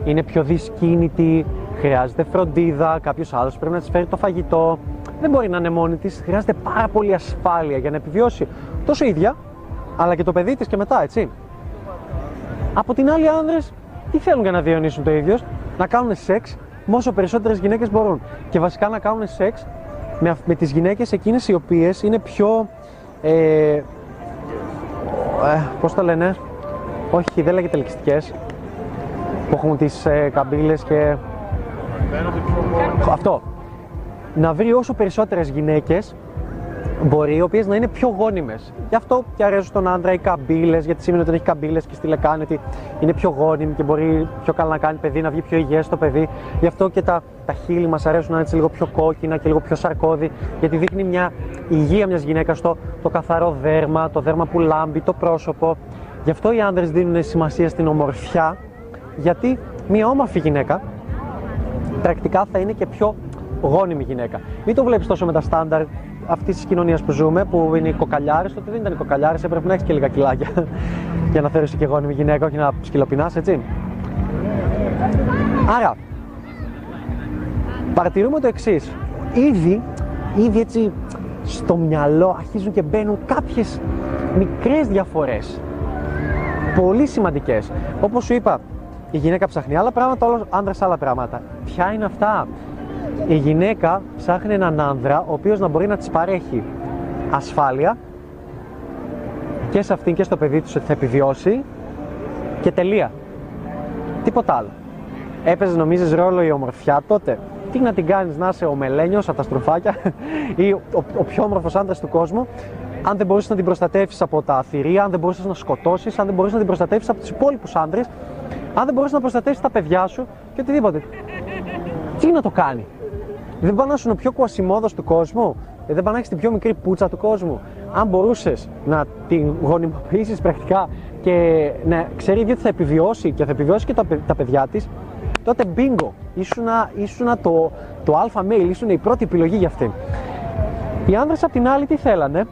είναι πιο δυσκίνητη, χρειάζεται φροντίδα, κάποιος άλλος πρέπει να της φέρει το φαγητό. Δεν μπορεί να είναι μόνη της. Χρειάζεται πάρα πολύ ασφάλεια για να επιβιώσει τόσο η ίδια, αλλά και το παιδί της και μετά, έτσι. Από την άλλη, άνδρες τι θέλουν για να διονύσουν το ίδιο, να κάνουν σεξ με όσο περισσότερες γυναίκες μπορούν. Και βασικά να κάνουν σεξ με, με τις γυναίκες εκείνες οι οποίες είναι πιο. Ε, ε, πώς το λένε, όχι δεν λέγεται ελκυστικές, που έχουν τις ε, καμπύλες και αυτό. Να βρει όσο περισσότερες γυναίκες μπορεί, οι οποίες να είναι πιο γόνιμες. Γι' αυτό και αρέσουν στον άντρα οι καμπύλες, γιατί σημαίνει ότι έχει καμπύλες και στη λεκάνη ότι είναι πιο γόνιμη και μπορεί πιο καλά να κάνει παιδί, να βγει πιο υγιές το παιδί. Γι' αυτό και τα, τα χείλη μας αρέσουν να είναι έτσι λίγο πιο κόκκινα και λίγο πιο σαρκώδη, γιατί δείχνει μια υγεία μιας γυναίκας στο το καθαρό δέρμα, το δέρμα που λάμπει, το πρόσωπο. Γι' αυτό οι άνδρες δίνουν σημασία στην ομορφιά, γιατί μια όμορφη γυναίκα πρακτικά θα είναι και πιο γόνιμη γυναίκα. Μην το βλέπεις τόσο με τα στάνταρ αυτής της κοινωνίας που ζούμε, που είναι οι κοκαλιάρες, τότε δεν ήταν οι κοκαλιάρες, έπρεπε να έχεις και λίγα κιλάκια <laughs> για να θεωρήσει και γόνιμη γυναίκα, όχι να σκυλοπεινά, έτσι. Άρα, παρατηρούμε το εξής. Ήδη, ήδη έτσι στο μυαλό αρχίζουν και μπαίνουν κάποιες μικρές διαφορές πολύ σημαντικές όπως σου είπα η γυναίκα ψάχνει άλλα πράγματα, ο άντρας άλλα πράγματα. Ποια είναι αυτά; Η γυναίκα ψάχνει έναν άνδρα ο οποίος να μπορεί να της παρέχει ασφάλεια και σε αυτήν και στο παιδί του ότι θα επιβιώσει και τελεία. Τίποτα άλλο. Έπαιζες νομίζεις ρόλο η ομορφιά τότε; Τι να την κάνεις να είσαι ο μελένιος από τα στροφάκια <laughs> ή ο, ο πιο όμορφος άντρας του κόσμου, αν δεν μπορούσες να την προστατεύσεις από τα θηρία, αν δεν μπορούσες να σκοτώσεις, αν δεν μπορούσες να την προστατεύσεις από τους υπόλοιπους άντρες, αν δεν μπορούσε να προστατεύσεις τα παιδιά σου και οτιδήποτε. Τι να το κάνει; Δεν πάει να είσαι ο πιο κουασιμόδο του κόσμου, δεν πάει να έχεις την πιο μικρή πούτσα του κόσμου; Αν μπορούσες να την γονιμοποιήσεις πρακτικά και να ξέρει ότι θα επιβιώσει και θα επιβιώσει και τα, τα παιδιά της, τότε μπίνγκο. Ήσουνα, ίσουνα το, το αλφα mail, ήσουν η πρώτη επιλογή για αυτήν. Οι άνδρες απ' την άλλη τι θέλανε;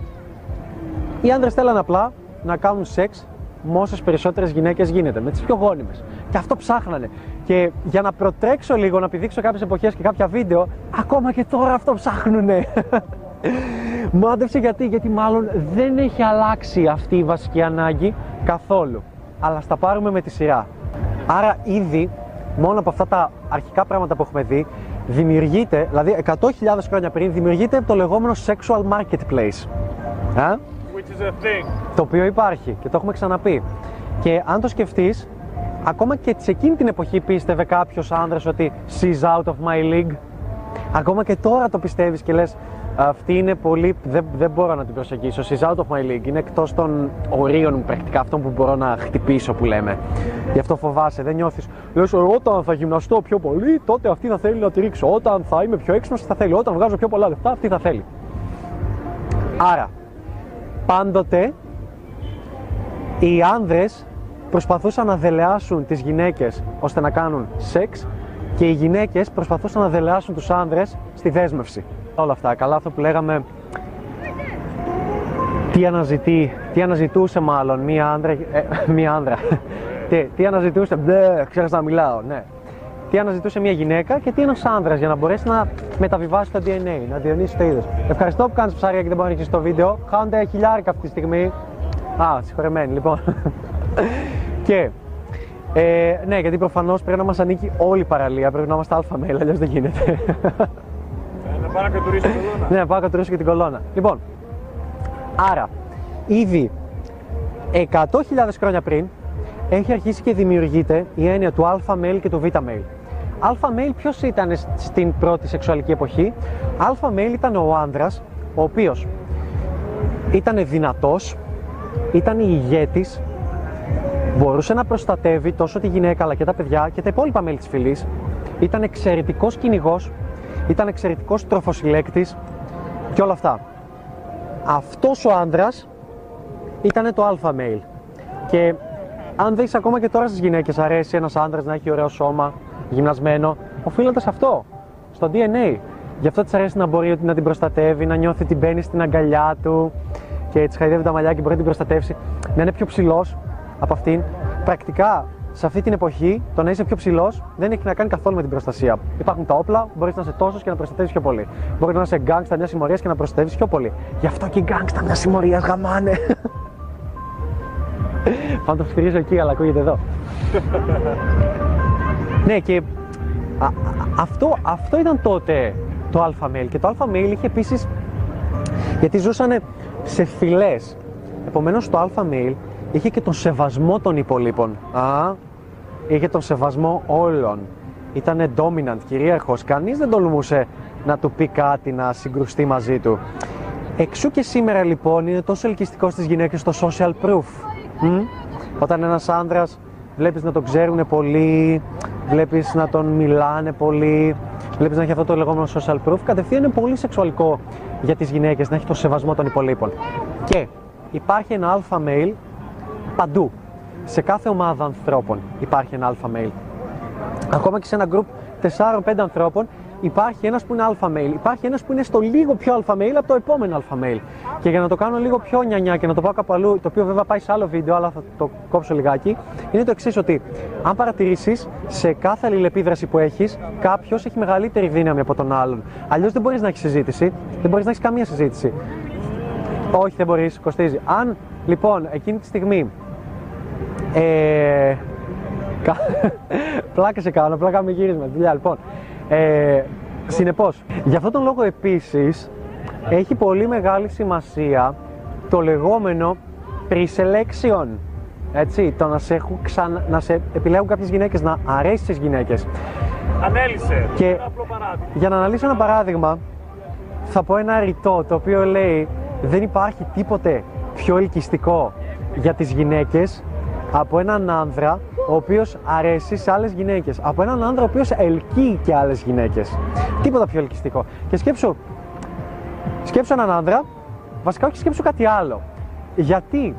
Οι άνδρες θέλανε απλά να κάνουν σεξ με όσε περισσότερες γυναίκες γίνεται, με τις πιο γόνιμες. Και αυτό ψάχνανε. Και για να προτρέξω λίγο, να πηδήξω κάποιες εποχές και κάποια βίντεο, ακόμα και τώρα αυτό ψάχνουνε. <laughs> Μάντεψε γιατί, γιατί μάλλον δεν έχει αλλάξει αυτή η βασική ανάγκη καθόλου. Αλλά στα πάρουμε με τη σειρά. Άρα ήδη μόνο από αυτά τα αρχικά πράγματα που έχουμε δει, δημιουργείται, δηλαδή 100.000 χρόνια πριν, δημιουργείται το λεγόμενο sexual marketplace. Α; Which is a thing. Το οποίο υπάρχει και το έχουμε ξαναπεί. Και αν το σκεφτείς, ακόμα και σε εκείνη την εποχή πίστευε κάποιος άνδρας ότι she's out of my league. Ακόμα και τώρα το πιστεύεις και λες, αυτή είναι πολύ. Δεν, δεν μπορώ να την προσεγγίσω. She's out of my league. Είναι εκτός των ορίων μου πρακτικά, αυτών που μπορώ να χτυπήσω που λέμε. Γι' αυτό φοβάσαι, δεν νιώθεις. Λες, όταν θα γυμναστώ πιο πολύ, τότε αυτή θα θέλει να τη ρίξω. Όταν θα είμαι πιο έξυπνος, θα θέλει. Όταν βγάζω πιο πολλά λεφτά, αυτή θα θέλει. Άρα, πάντοτε οι άνδρες προσπαθούσαν να δελεάσουν τις γυναίκες ώστε να κάνουν σεξ και οι γυναίκες προσπαθούσαν να δελεάσουν τους άνδρες στη δέσμευση όλα αυτά. Καλά αυτό που λέγαμε τι αναζητεί, τι αναζητούσε μάλλον μία άνδρα, ε, μία άνδρα. <laughs> τι, τι αναζητούσε, μπλε, ξέρεις να μιλάω, ναι. Τι αναζητούσε μια γυναίκα και τι ένα άνδρα για να μπορέσει να μεταβιβάσει το DNA, να διονύσει το είδος. Ευχαριστώ που κάνεις ψάρια και δεν μπορεί να το βίντεο. Χάνετε χιλιάρικα αυτή τη στιγμή. Α, συγχωρεμένοι, λοιπόν. <laughs> και ε, ναι, γιατί προφανώς πρέπει να μας ανήκει όλη η παραλία. Πρέπει να είμαστε αλφα mail, αλλιώς δεν γίνεται. Πάω να κατουρίσω την κολόνα. Ναι, πάω να κατουρίσω και την κολόνα. Λοιπόν, άρα, ήδη 100.000 χρόνια πριν έχει αρχίσει και δημιουργείται η έννοια του αλφα male και του β male. Αλφα male ποιος ήταν στην πρώτη σεξουαλική εποχή; Αλφα male ήταν ο άνδρας, ο οποίος ήταν δυνατός, ήταν ηγέτης, μπορούσε να προστατεύει τόσο τη γυναίκα αλλά και τα παιδιά και τα υπόλοιπα μέλη της φυλής, ήταν εξαιρετικός κυνηγός, ήταν εξαιρετικός τροφοσυλλέκτης και όλα αυτά. Αυτός ο άνδρας ήταν το αλφα male. Και αν δεις ακόμα και τώρα στις γυναίκες αρέσει ένας άνδρας να έχει ωραίο σώμα, γυμνασμένο, οφείλεται σε αυτό, στο DNA. Γι' αυτό της αρέσει να μπορεί να την προστατεύει, να νιώθει την μπαίνει στην αγκαλιά του και τη χαϊδεύει τα μαλλιά και μπορεί να την προστατεύσει, να είναι πιο ψηλός από αυτήν. Πρακτικά σε αυτή την εποχή το να είσαι πιο ψηλός δεν έχει να κάνει καθόλου με την προστασία. Υπάρχουν τα όπλα, μπορείς να είσαι τόσος και να προστατεύεις πιο πολύ. Μπορείς να είσαι γκάγκστα μιας συμμορίας και να προστατεύεις πιο πολύ. Γι' αυτό και οι γκάγκστα μιας συμμορίας γαμάνε. <laughs> Πάντα το φτυρίζω εκεί, αλλά ακούγεται εδώ. Ναι, και αυτό, αυτό ήταν τότε το αλφα mail. Και το αλφα mail είχε επίσης. Γιατί ζούσαν σε φυλές. Επομένως το αλφα mail είχε και τον σεβασμό των υπολείπων. Α, είχε τον σεβασμό όλων. Ήταν dominant, κυρίαρχος. Κανείς δεν τολμούσε να του πει κάτι, να συγκρουστεί μαζί του. Εξού και σήμερα λοιπόν είναι τόσο ελκυστικό στις γυναίκες το social proof. Μ; Όταν ένας άνδρας βλέπεις να τον ξέρουν πολύ, βλέπεις να τον μιλάνε πολύ, βλέπεις να έχει αυτό το λεγόμενο social proof, κατευθείαν είναι πολύ σεξουαλικό για τις γυναίκες να έχει το σεβασμό των υπολείπων. Και υπάρχει ένα alpha male παντού. Σε κάθε ομάδα ανθρώπων υπάρχει ένα αλφα mail. Ακόμα και σε ένα group 4-5 ανθρώπων υπάρχει ένας που είναι αλφα male, υπάρχει ένας που είναι στο λίγο πιο αλφα male από το επόμενο αλφα male. Και για να το κάνω λίγο πιο νιανιά και να το πάω κάπου αλλού, το οποίο βέβαια πάει σε άλλο βίντεο, αλλά θα το κόψω λιγάκι, είναι το εξής ότι αν παρατηρήσεις σε κάθε αλληλεπίδραση που έχεις, κάποιος έχει μεγαλύτερη δύναμη από τον άλλον. Αλλιώς δεν μπορείς να έχεις συζήτηση, δεν μπορείς να έχεις καμία συζήτηση. Όχι, δεν μπορείς, κοστίζει. Αν λοιπόν εκείνη τη στιγμή. Ε, <laughs> πλάκα σε κάνω, πλάκα με γύρισμα. Δουλειά λοιπόν. Ε, Συνεπώς, γι' αυτόν τον λόγο επίσης έχει πολύ μεγάλη σημασία το λεγόμενο pre-selection. Έτσι, το να σε, έχουν ξανα, να σε επιλέγουν κάποιες γυναίκες, να αρέσεις στις γυναίκες. Ανέλησε. Και Ένα απλό παράδειγμα. για να αναλύσω ένα παράδειγμα, θα πω ένα ρητό το οποίο λέει δεν υπάρχει τίποτε πιο ελκυστικό για τις γυναίκες από έναν άνδρα ο οποίος αρέσει σε άλλες γυναίκες. Από έναν άνδρα ο οποίος ελκύει και άλλες γυναίκες. Τίποτα πιο ελκυστικό. Και σκέψου, σκέψου έναν άνδρα, βασικά όχι σκέψου κάτι άλλο. Γιατί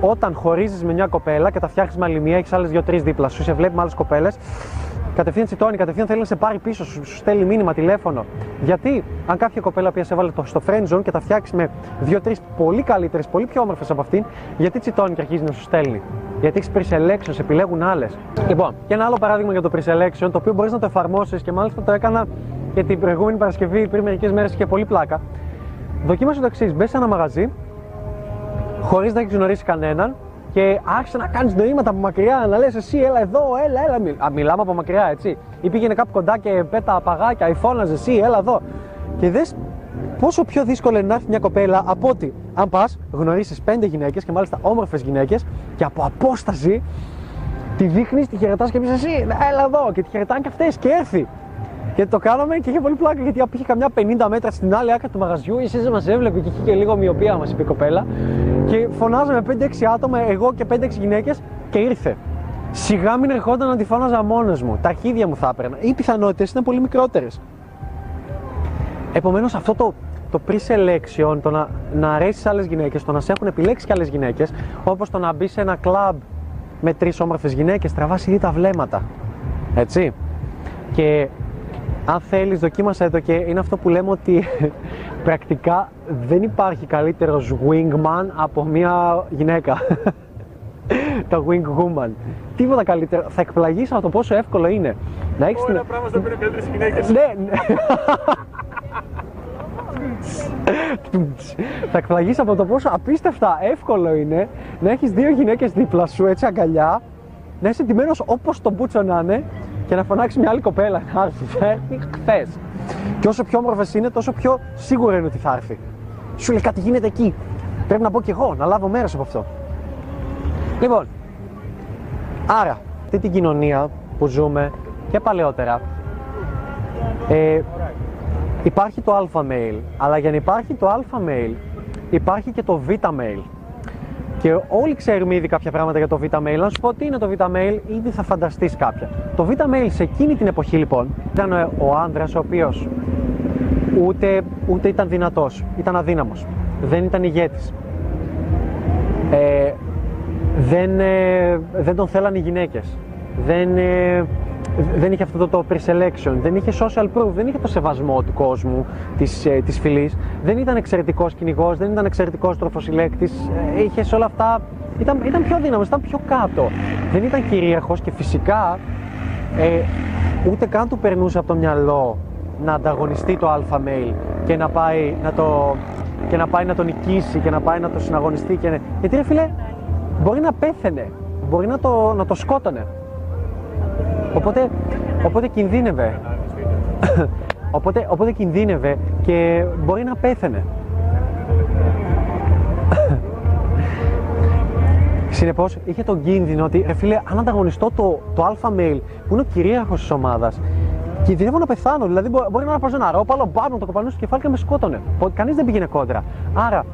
όταν χωρίζεις με μια κοπέλα και τα φτιάχνεις με άλλη μία, έχεις άλλες δύο-τρεις δίπλα σου, σε βλέπει με άλλες κοπέλες, κατευθείαν τσιτώνει, κατευθείαν θέλει να σε πάρει πίσω, σου, σου στέλνει μήνυμα, τηλέφωνο. Γιατί, αν κάποια κοπέλα που σε βάλει το, στο friend zone και τα φτιάξει με δύο-τρεις πολύ καλύτερες, πολύ πιο όμορφες από αυτήν, γιατί τσιτώνει και αρχίζει να σου στέλνει; Γιατί έχεις pre-selection, σε επιλέγουν άλλες. Λοιπόν, και ένα άλλο παράδειγμα για το pre-selection, το οποίο μπορείς να το εφαρμόσεις και μάλιστα το έκανα και την προηγούμενη Παρασκευή πριν μερικές μέρες και πολύ πλάκα. Δοκίμασε το εξής: μπες σε ένα μαγαζί, χωρίς να έχεις γνωρίσει κανέναν και άρχισε να κάνει νοήματα από μακριά, να λες εσύ, έλα εδώ, έλα, έλα. Μι... Α, μιλάμε από μακριά, έτσι. Ή πήγαινε κάπου κοντά και πέτα παγάκια, ή φώναζε εσύ, έλα εδώ. Και δες πόσο πιο δύσκολο είναι να έρθει μια κοπέλα από ότι αν πας γνωρίσει πέντε γυναίκες και μάλιστα όμορφες γυναίκες και από απόσταση τη δείχνεις, τη χαιρετάς και πεις εσύ, έλα εδώ. Και τη χαιρετάνε και αυτές και έρθει. Και το κάναμε και είχε πολύ πλάκα γιατί πήγε καμιά 50 μέτρα στην άλλη άκρη του μαγαζιού. Η Σίζα μας έβλεπε και είχε και λίγο μοιοπία, μας είπε η κοπέλα. Και φωνάζαμε 5-6 άτομα, εγώ και 5-6 γυναίκες και ήρθε. Σιγά μην ερχόταν να τη φώναζα μόνος μου. Τα αρχίδια μου θα έπαιρνα. Οι πιθανότητες ήταν πολύ μικρότερες. Επομένως αυτό το, το pre-selection, το να, να αρέσεις άλλες γυναίκες, το να σε έχουν επιλέξει και άλλες γυναίκες, όπως το να μπει σε ένα κλαμπ με τρεις όμορφες γυναίκες, τραβάς ήδη τα βλέμματα. Έτσι. Και αν θέλεις δοκίμασε το και είναι αυτό που λέμε ότι <laughs> πρακτικά δεν υπάρχει καλύτερος wingman από μια γυναίκα. <laughs> το wing woman. Τίποτα καλύτερο. Θα εκπλαγείς από το πόσο εύκολο είναι. Να έχεις Όλα πράγματα στο οποίο είναι καλύτερε γυναίκες. ναι, ναι. <laughs> θα εκπλαγείς από το πόσο απίστευτα εύκολο είναι να έχεις δύο γυναίκες δίπλα σου έτσι αγκαλιά να είσαι ντυμένος όπως το μπούτσο να είναι και να φωνάξει μια άλλη κοπέλα να έρθει. Θα έρθει χθες. Και όσο πιο όμορφες είναι, τόσο πιο σίγουρα είναι ότι θα έρθει. Σου λέει κάτι γίνεται εκεί. Πρέπει να πω κι εγώ, να λάβω μέρος από αυτό. Λοιπόν, άρα, αυτή την κοινωνία που ζούμε και παλαιότερα, ε, υπάρχει το αλφα male, αλλά για να υπάρχει το αλφα male, υπάρχει και το β male. Και όλοι ξέρουμε ήδη κάποια πράγματα για το β-mail. Να σου πω τι είναι το β-mail, ήδη θα φανταστείς κάποια. Το β-mail σε εκείνη την εποχή λοιπόν ήταν ο άνδρας ο οποίος ούτε, ούτε ήταν δυνατός, ήταν αδύναμος. Δεν ήταν ηγέτης. Ε, δεν, ε, δεν τον θέλανε οι γυναίκες. Δεν, ε, δεν είχε αυτό το, το pre-selection, δεν είχε social proof, δεν είχε το σεβασμό του κόσμου, της, ε, της φυλής, δεν ήταν εξαιρετικός κυνηγός, δεν ήταν εξαιρετικός τροφοσυλλέκτης, ε, είχες σε όλα αυτά, ήταν, ήταν πιο δύναμος, ήταν πιο κάτω, δεν ήταν κυρίαρχος και φυσικά ε, ούτε καν του περνούσε από το μυαλό να ανταγωνιστεί το αλφα male και να πάει να το, και να πάει να τον νικήσει και να πάει να το συναγωνιστεί και... γιατί ρε φίλε μπορεί να πέθαινε, μπορεί να το, να το σκότωνε Οπότε, οπότε κινδύνευε. <laughs> οπότε, οπότε κινδύνευε και μπορεί να πέθαινε. <laughs> Συνεπώς είχε τον κίνδυνο ότι, ρε φίλε, αν ανταγωνιστώ το, το αλφα male που είναι ο κυρίαρχος της ομάδας, κινδυνεύω να πεθάνω. Δηλαδή, μπο- μπορεί να πάρω ένα ρόπαλο, μπάμ, το κοπανώ στο κεφάλι και με σκότωνε. Κανείς δεν πήγαινε κόντρα. Άρα,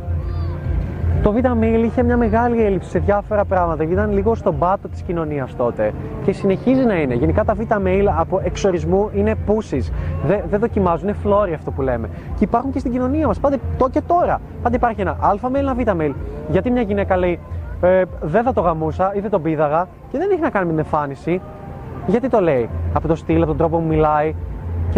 το Β' Mail είχε μια μεγάλη έλλειψη σε διάφορα πράγματα και ήταν λίγο στον πάτο της κοινωνίας τότε. Και συνεχίζει να είναι. Γενικά τα Β' Mail από εξορισμού είναι pussies. Δεν, δεν δοκιμάζουν, είναι φλόροι αυτό που λέμε. Και υπάρχουν και στην κοινωνία μας. Πάντα το και τώρα. Πάντα υπάρχει ένα Α mail, ένα Β mail. Γιατί μια γυναίκα λέει ε, δεν θα το γαμούσα ή δεν τον πήδαγα και δεν έχει να κάνει με την εμφάνιση. Γιατί το λέει, από το στυλ, από τον τρόπο που μιλάει.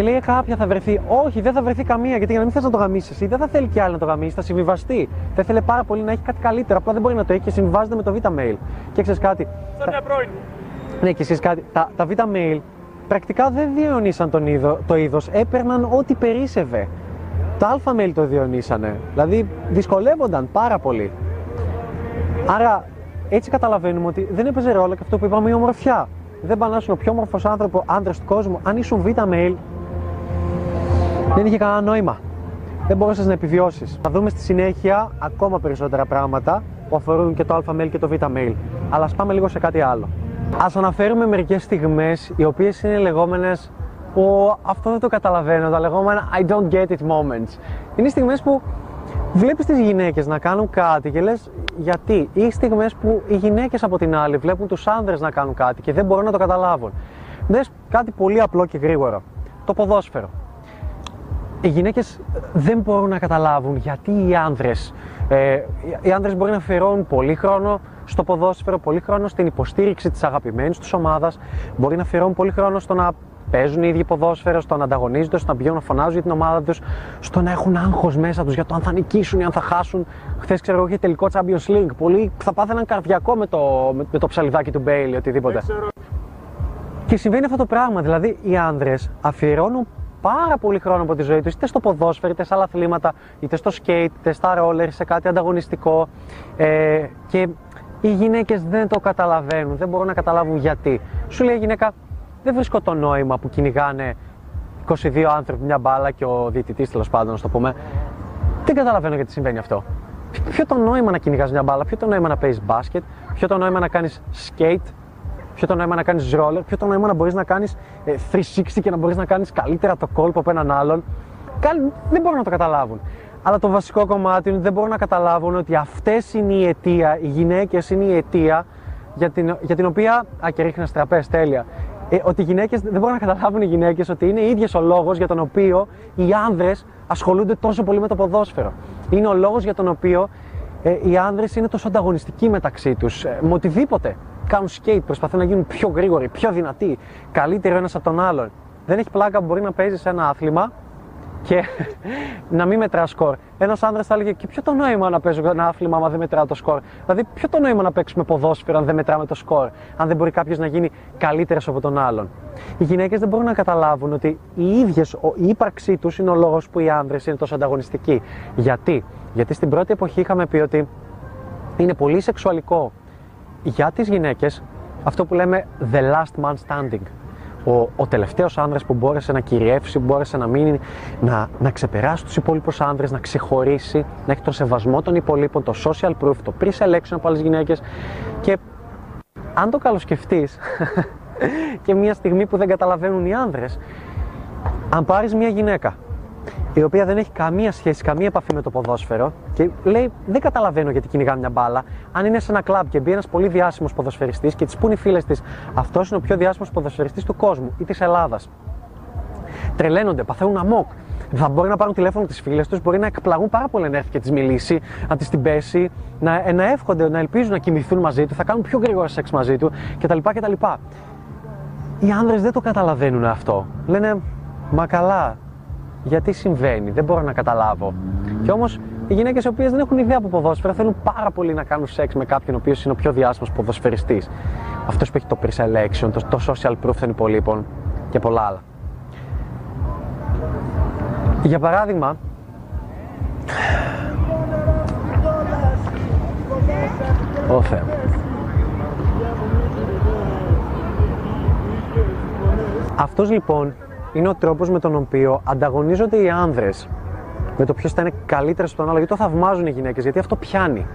Και Και λέει κάποια θα βρεθεί. Όχι, δεν θα βρεθεί καμία. Γιατί για να μην θες να το γαμίσεις εσύ, δεν θα θέλει κι άλλη να το γαμίσει, θα συμβιβαστεί. Θα ήθελε πάρα πολύ να έχει κάτι καλύτερο. Απλά δεν μπορεί να το έχει και συμβιβάζεται με το β-mail. Και ξέρεις κάτι. Σαν μια πρώην μου. Ναι, και εσεί κάτι. Τα, τα β-mail πρακτικά δεν διαιωνίσαν τον είδο, το είδος, έπαιρναν ό,τι περίσευε. Τα α-mail το διαιωνίσανε. Δηλαδή δυσκολεύονταν πάρα πολύ. Άρα έτσι καταλαβαίνουμε ότι δεν έπαιζε ρόλο και αυτό που είπαμε η ομορφιά. Δεν πάνε να ο πιο όμορφος άνθρωπο άντρα του κόσμου. Αν ήσουν β-mail, δεν είχε κανένα νόημα. Δεν μπορούσες να επιβιώσεις. Θα δούμε στη συνέχεια ακόμα περισσότερα πράγματα που αφορούν και το α-mail και το β-mail. Αλλά ας πάμε λίγο σε κάτι άλλο. Α αναφέρουμε μερικές στιγμές οι οποίες είναι λεγόμενες που αυτό δεν το καταλαβαίνω, τα λεγόμενα I don't get it moments. Είναι στιγμές που βλέπεις τις γυναίκες να κάνουν κάτι και λες γιατί, ή στιγμές που οι γυναίκες από την άλλη βλέπουν τους άνδρες να κάνουν κάτι και δεν μπορούν να το καταλάβουν. Δες κάτι πολύ απλό και γρήγορο. Το ποδόσφαιρο. Οι γυναίκες δεν μπορούν να καταλάβουν γιατί οι άνδρες ε, οι άνδρες μπορεί να αφιερώνουν πολύ χρόνο στο ποδόσφαιρο, πολύ χρόνο στην υποστήριξη της αγαπημένης τους ομάδας, μπορεί να αφιερώνουν πολύ χρόνο στο να παίζουν οι ίδιοι ποδόσφαιρο, στο να ανταγωνίζονται, στο να πηγαίνουν να φωνάζουν για την ομάδα τους, στο να έχουν άγχος μέσα τους για το αν θα νικήσουν ή αν θα χάσουν. Χθες ξέρω εγώ είχε τελικό Champions League. Πολλοί θα πάθαιναν καρδιακό με το, με, το ψαλιδάκι του Μπέιλι, οτιδήποτε. Και συμβαίνει αυτό το πράγμα. Δηλαδή οι άνδρες αφιερώνουν πάρα πολύ χρόνο από τη ζωή τους, είτε στο ποδόσφαιρο, είτε σε άλλα αθλήματα, είτε στο σκέιτ, είτε στα ρόλερ, σε κάτι ανταγωνιστικό. Ε, και οι γυναίκες δεν το καταλαβαίνουν, δεν μπορούν να καταλάβουν γιατί. Σου λέει η γυναίκα, δεν βρίσκω το νόημα που κυνηγάνε 22 άνθρωποι μια μπάλα και ο διαιτητής τέλος πάντων, να το πούμε. Δεν καταλαβαίνω γιατί συμβαίνει αυτό. Ποιο το νόημα να κυνηγάς μια μπάλα, ποιο το νόημα να παίζεις μπάσκετ, ποιο το νόημα να κάνεις skate, ποιο το νόημα να κάνεις roller, ποιο το νόημα να μπορείς να κάνεις 360 ε, και να μπορείς να κάνεις καλύτερα το κόλπο από έναν άλλον. Δεν μπορούν να το καταλάβουν. Αλλά το βασικό κομμάτι είναι ότι δεν μπορούν να καταλάβουν ότι αυτές είναι η αιτία, οι γυναίκες είναι η αιτία για την, για την οποία. Α, και ρίχνεις τραπέζι, τέλεια ε, ότι οι γυναίκες δεν μπορούν να καταλάβουν οι γυναίκες ότι είναι ίδιος ο λόγος για τον οποίο οι άνδρες ασχολούνται τόσο πολύ με το ποδόσφαιρο. Είναι ο λόγος για τον οποίο ε, οι άνδρες είναι τόσο ανταγωνιστικοί μεταξύ τους. Ε, με οτιδήποτε. Κάνουν skate, προσπαθούν να γίνουν πιο γρήγοροι, πιο δυνατοί, καλύτεροι ένας από τον άλλον. Δεν έχει πλάκα που μπορεί να παίζεις ένα άθλημα και <laughs> να μην μετράς σκορ. Ένας άνδρας θα έλεγε: Και ποιο το νόημα να παίζω ένα άθλημα, άμα δεν μετρά το σκορ; Δηλαδή, ποιο το νόημα να παίξουμε ποδόσφαιρο, αν δεν μετράμε το σκορ, αν δεν μπορεί κάποιος να γίνει καλύτερος από τον άλλον; Οι γυναίκες δεν μπορούν να καταλάβουν ότι οι ίδιες, η ύπαρξή τους είναι ο λόγος που οι άνδρες είναι τόσο ανταγωνιστικοί. Γιατί; Γιατί στην πρώτη εποχή είχαμε πει ότι είναι πολύ σεξουαλικό για τις γυναίκες αυτό που λέμε the last man standing ο, ο τελευταίος άνδρας που μπόρεσε να κυριεύσει, που μπόρεσε να μείνει, να, να ξεπεράσει τους υπόλοιπους άνδρες, να ξεχωρίσει, να έχει τον σεβασμό των υπολείπων, το social proof, το pre-selection από άλλες γυναίκες. Και αν το καλοσκεφτείς <laughs> και μια στιγμή που δεν καταλαβαίνουν οι άνδρες, αν πάρεις μια γυναίκα η οποία δεν έχει καμία σχέση, καμία επαφή με το ποδόσφαιρο και λέει: Δεν καταλαβαίνω γιατί κυνηγά μια μπάλα. Αν είναι σε ένα κλαμπ και μπει ένας πολύ διάσημος ποδοσφαιριστής και τη πούνε οι φίλες της, αυτός είναι ο πιο διάσημος ποδοσφαιριστής του κόσμου ή της Ελλάδας. Τρελαίνονται, παθαίνουν αμόκ. Θα μπορεί να πάρουν τηλέφωνο τις φίλες τους, μπορεί να εκπλαγούν πάρα πολύ να έρθει και τη μιλήσει, να τη την πέσει, να, ε, να εύχονται, να ελπίζουν να κοιμηθούν μαζί του, θα κάνουν πιο γρήγορα σεξ μαζί του κτλ. κτλ. Οι άνδρες δεν το καταλαβαίνουν αυτό. Λένε, μα καλά, γιατί συμβαίνει, δεν μπορώ να καταλάβω. Και όμως οι γυναίκες οι οποίες δεν έχουν ιδέα από ποδόσφαιρα θέλουν πάρα πολύ να κάνουν σεξ με κάποιον ο οποίος είναι ο πιο διάσημος ποδοσφαιριστής. Αυτός που έχει το pre-selection, το, το social proof των υπολείπων και πολλά άλλα. Για παράδειγμα, Ω Θεέ. Αυτός λοιπόν είναι ο τρόπος με τον οποίο ανταγωνίζονται οι άνδρες με το ποιος θα είναι καλύτερος στον άλλο. Γιατί το θαυμάζουν οι γυναίκες, γιατί αυτό πιάνει.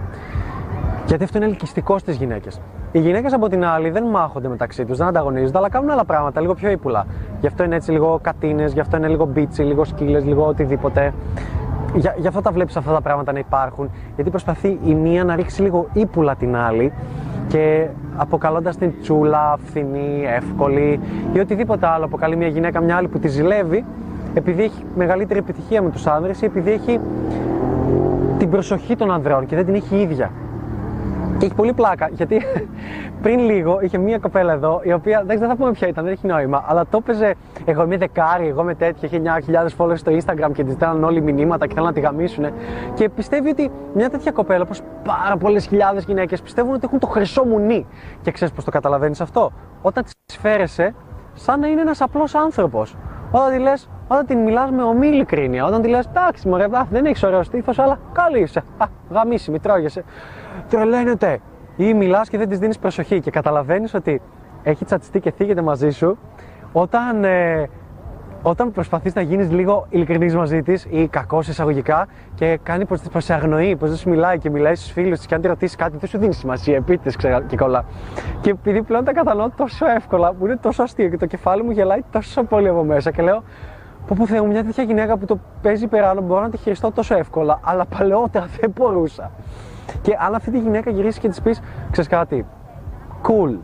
Γιατί αυτό είναι ελκυστικό στις γυναίκες. Οι γυναίκες από την άλλη δεν μάχονται μεταξύ τους, δεν ανταγωνίζονται, αλλά κάνουν άλλα πράγματα λίγο πιο ύπουλα. Γι' αυτό είναι έτσι λίγο κατίνες, γι' αυτό είναι λίγο μπίτσι, λίγο σκύλες, λίγο οτιδήποτε. Γι' αυτό τα βλέπεις αυτά τα πράγματα να υπάρχουν. Γιατί προσπαθεί η μία να ρίξει λίγο ύπουλα την άλλη και αποκαλώντας την τσούλα, φθηνή, εύκολη ή οτιδήποτε άλλο αποκαλεί μια γυναίκα μια άλλη που τη ζηλεύει επειδή έχει μεγαλύτερη επιτυχία με τους άνδρες ή επειδή έχει την προσοχή των ανδρών και δεν την έχει ίδια. Και έχει πολύ πλάκα γιατί <laughs> πριν λίγο είχε μία κοπέλα εδώ η οποία εντάξει, δεν θα πούμε ποια ήταν, δεν έχει νόημα. Αλλά το έπαιζε εγώ είμαι δεκάρι, εγώ είμαι τέτοια, έχει 9.000 followers στο Instagram και της στέλναν όλοι μηνύματα και θέλουν να τη γαμίσουν. Και πιστεύει ότι μια τέτοια κοπέλα, όπως πάρα πολλές χιλιάδες γυναίκες, πιστεύουν ότι έχουν το χρυσό μουνί. Και ξέρεις πώς το καταλαβαίνεις αυτό; Όταν της φέρεσαι, σαν να είναι ένας απλός άνθρωπος. Όταν τη λες, όταν την μιλάς με ομή ειλικρίνεια, όταν τη λες, εντάξει, μωρέ, δεν έχεις ωραίο στήθος, αλλά καλή είσαι. Α, γαμίσιμη, τρώγεσαι. Τρελαίνεται. Ή μιλάς και δεν της δίνεις προσοχή και καταλαβαίνεις ότι έχει τσατιστεί και θίγεται μαζί σου όταν, ε, όταν προσπαθείς να γίνεις λίγο ειλικρινής μαζί της ή κακός εισαγωγικά και κάνει πως σε αγνοεί, πως δεν σου μιλάει και μιλάει στους φίλους της και αν τη ρωτήσεις κάτι δεν σου δίνει σημασία, επίτηδες ξέρω και κολλά. Και επειδή πλέον τα κατανοώ τόσο εύκολα, που είναι τόσο αστείο και το κεφάλι μου γελάει τόσο πολύ από μέσα και λέω Πω πω Θεέ μου, μια τέτοια γυναίκα που το παίζει υπεράνω μπορώ να τη χειριστώ τόσο εύκολα, αλλά παλαιότερα δεν μπορούσα. Και αν αυτή τη γυναίκα γυρίσει και της πεις, ξέρεις κάτι, cool,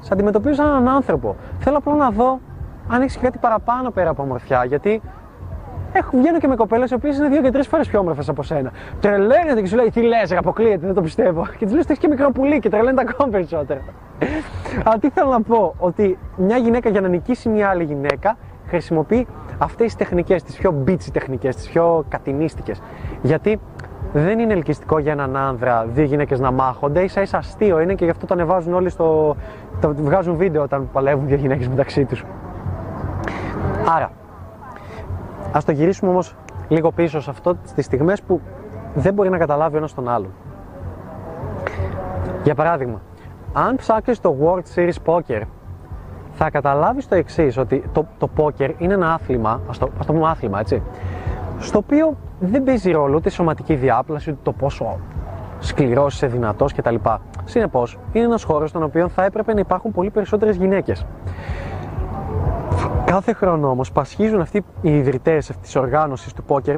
σε αντιμετωπίζω σαν έναν άνθρωπο. Θέλω απλά να δω αν έχεις κάτι παραπάνω πέρα από ομορφιά. Γιατί έχω, βγαίνω και με κοπέλες οι οποίες είναι δύο και τρεις φορές πιο όμορφες από σένα. Τρελαίνεται και σου λέει: Τι λες, αποκλείεται, δεν το πιστεύω. Και της λέω: Έχει και μικρό πουλί και τρελαίνεται ακόμα περισσότερο. Αλλά τι θέλω να πω, ότι μια γυναίκα για να νικήσει μια άλλη γυναίκα χρησιμοποιεί αυτές τις τεχνικές, τι πιο μπίτσι τεχνικές, τι πιο κατηνίστικες. Γιατί δεν είναι ελκυστικό για έναν άνδρα δύο γυναίκες να μάχονται, ίσα ίσα αστείο είναι και γι' αυτό το ανεβάζουν όλοι στο. Το βγάζουν βίντεο όταν παλεύουν δύο γυναίκες μεταξύ τους. Άρα, ας το γυρίσουμε όμως λίγο πίσω σε αυτό τι στιγμές που δεν μπορεί να καταλάβει ο ένας τον άλλον. Για παράδειγμα, αν ψάξεις το World Series Poker, θα καταλάβεις το εξής, ότι το, το poker είναι ένα άθλημα, ας το, ας το πούμε άθλημα, έτσι, στο οποίο δεν παίζει ρόλο ούτε η σωματική διάπλαση, ούτε το πόσο σκληρός είσαι, δυνατός κτλ. Συνεπώς, είναι ένας χώρος στον οποίο θα έπρεπε να υπάρχουν πολύ περισσότερες γυναίκες. Κάθε χρόνο όμως πασχίζουν αυτοί οι ιδρυτές αυτής της οργάνωσης του πόκερ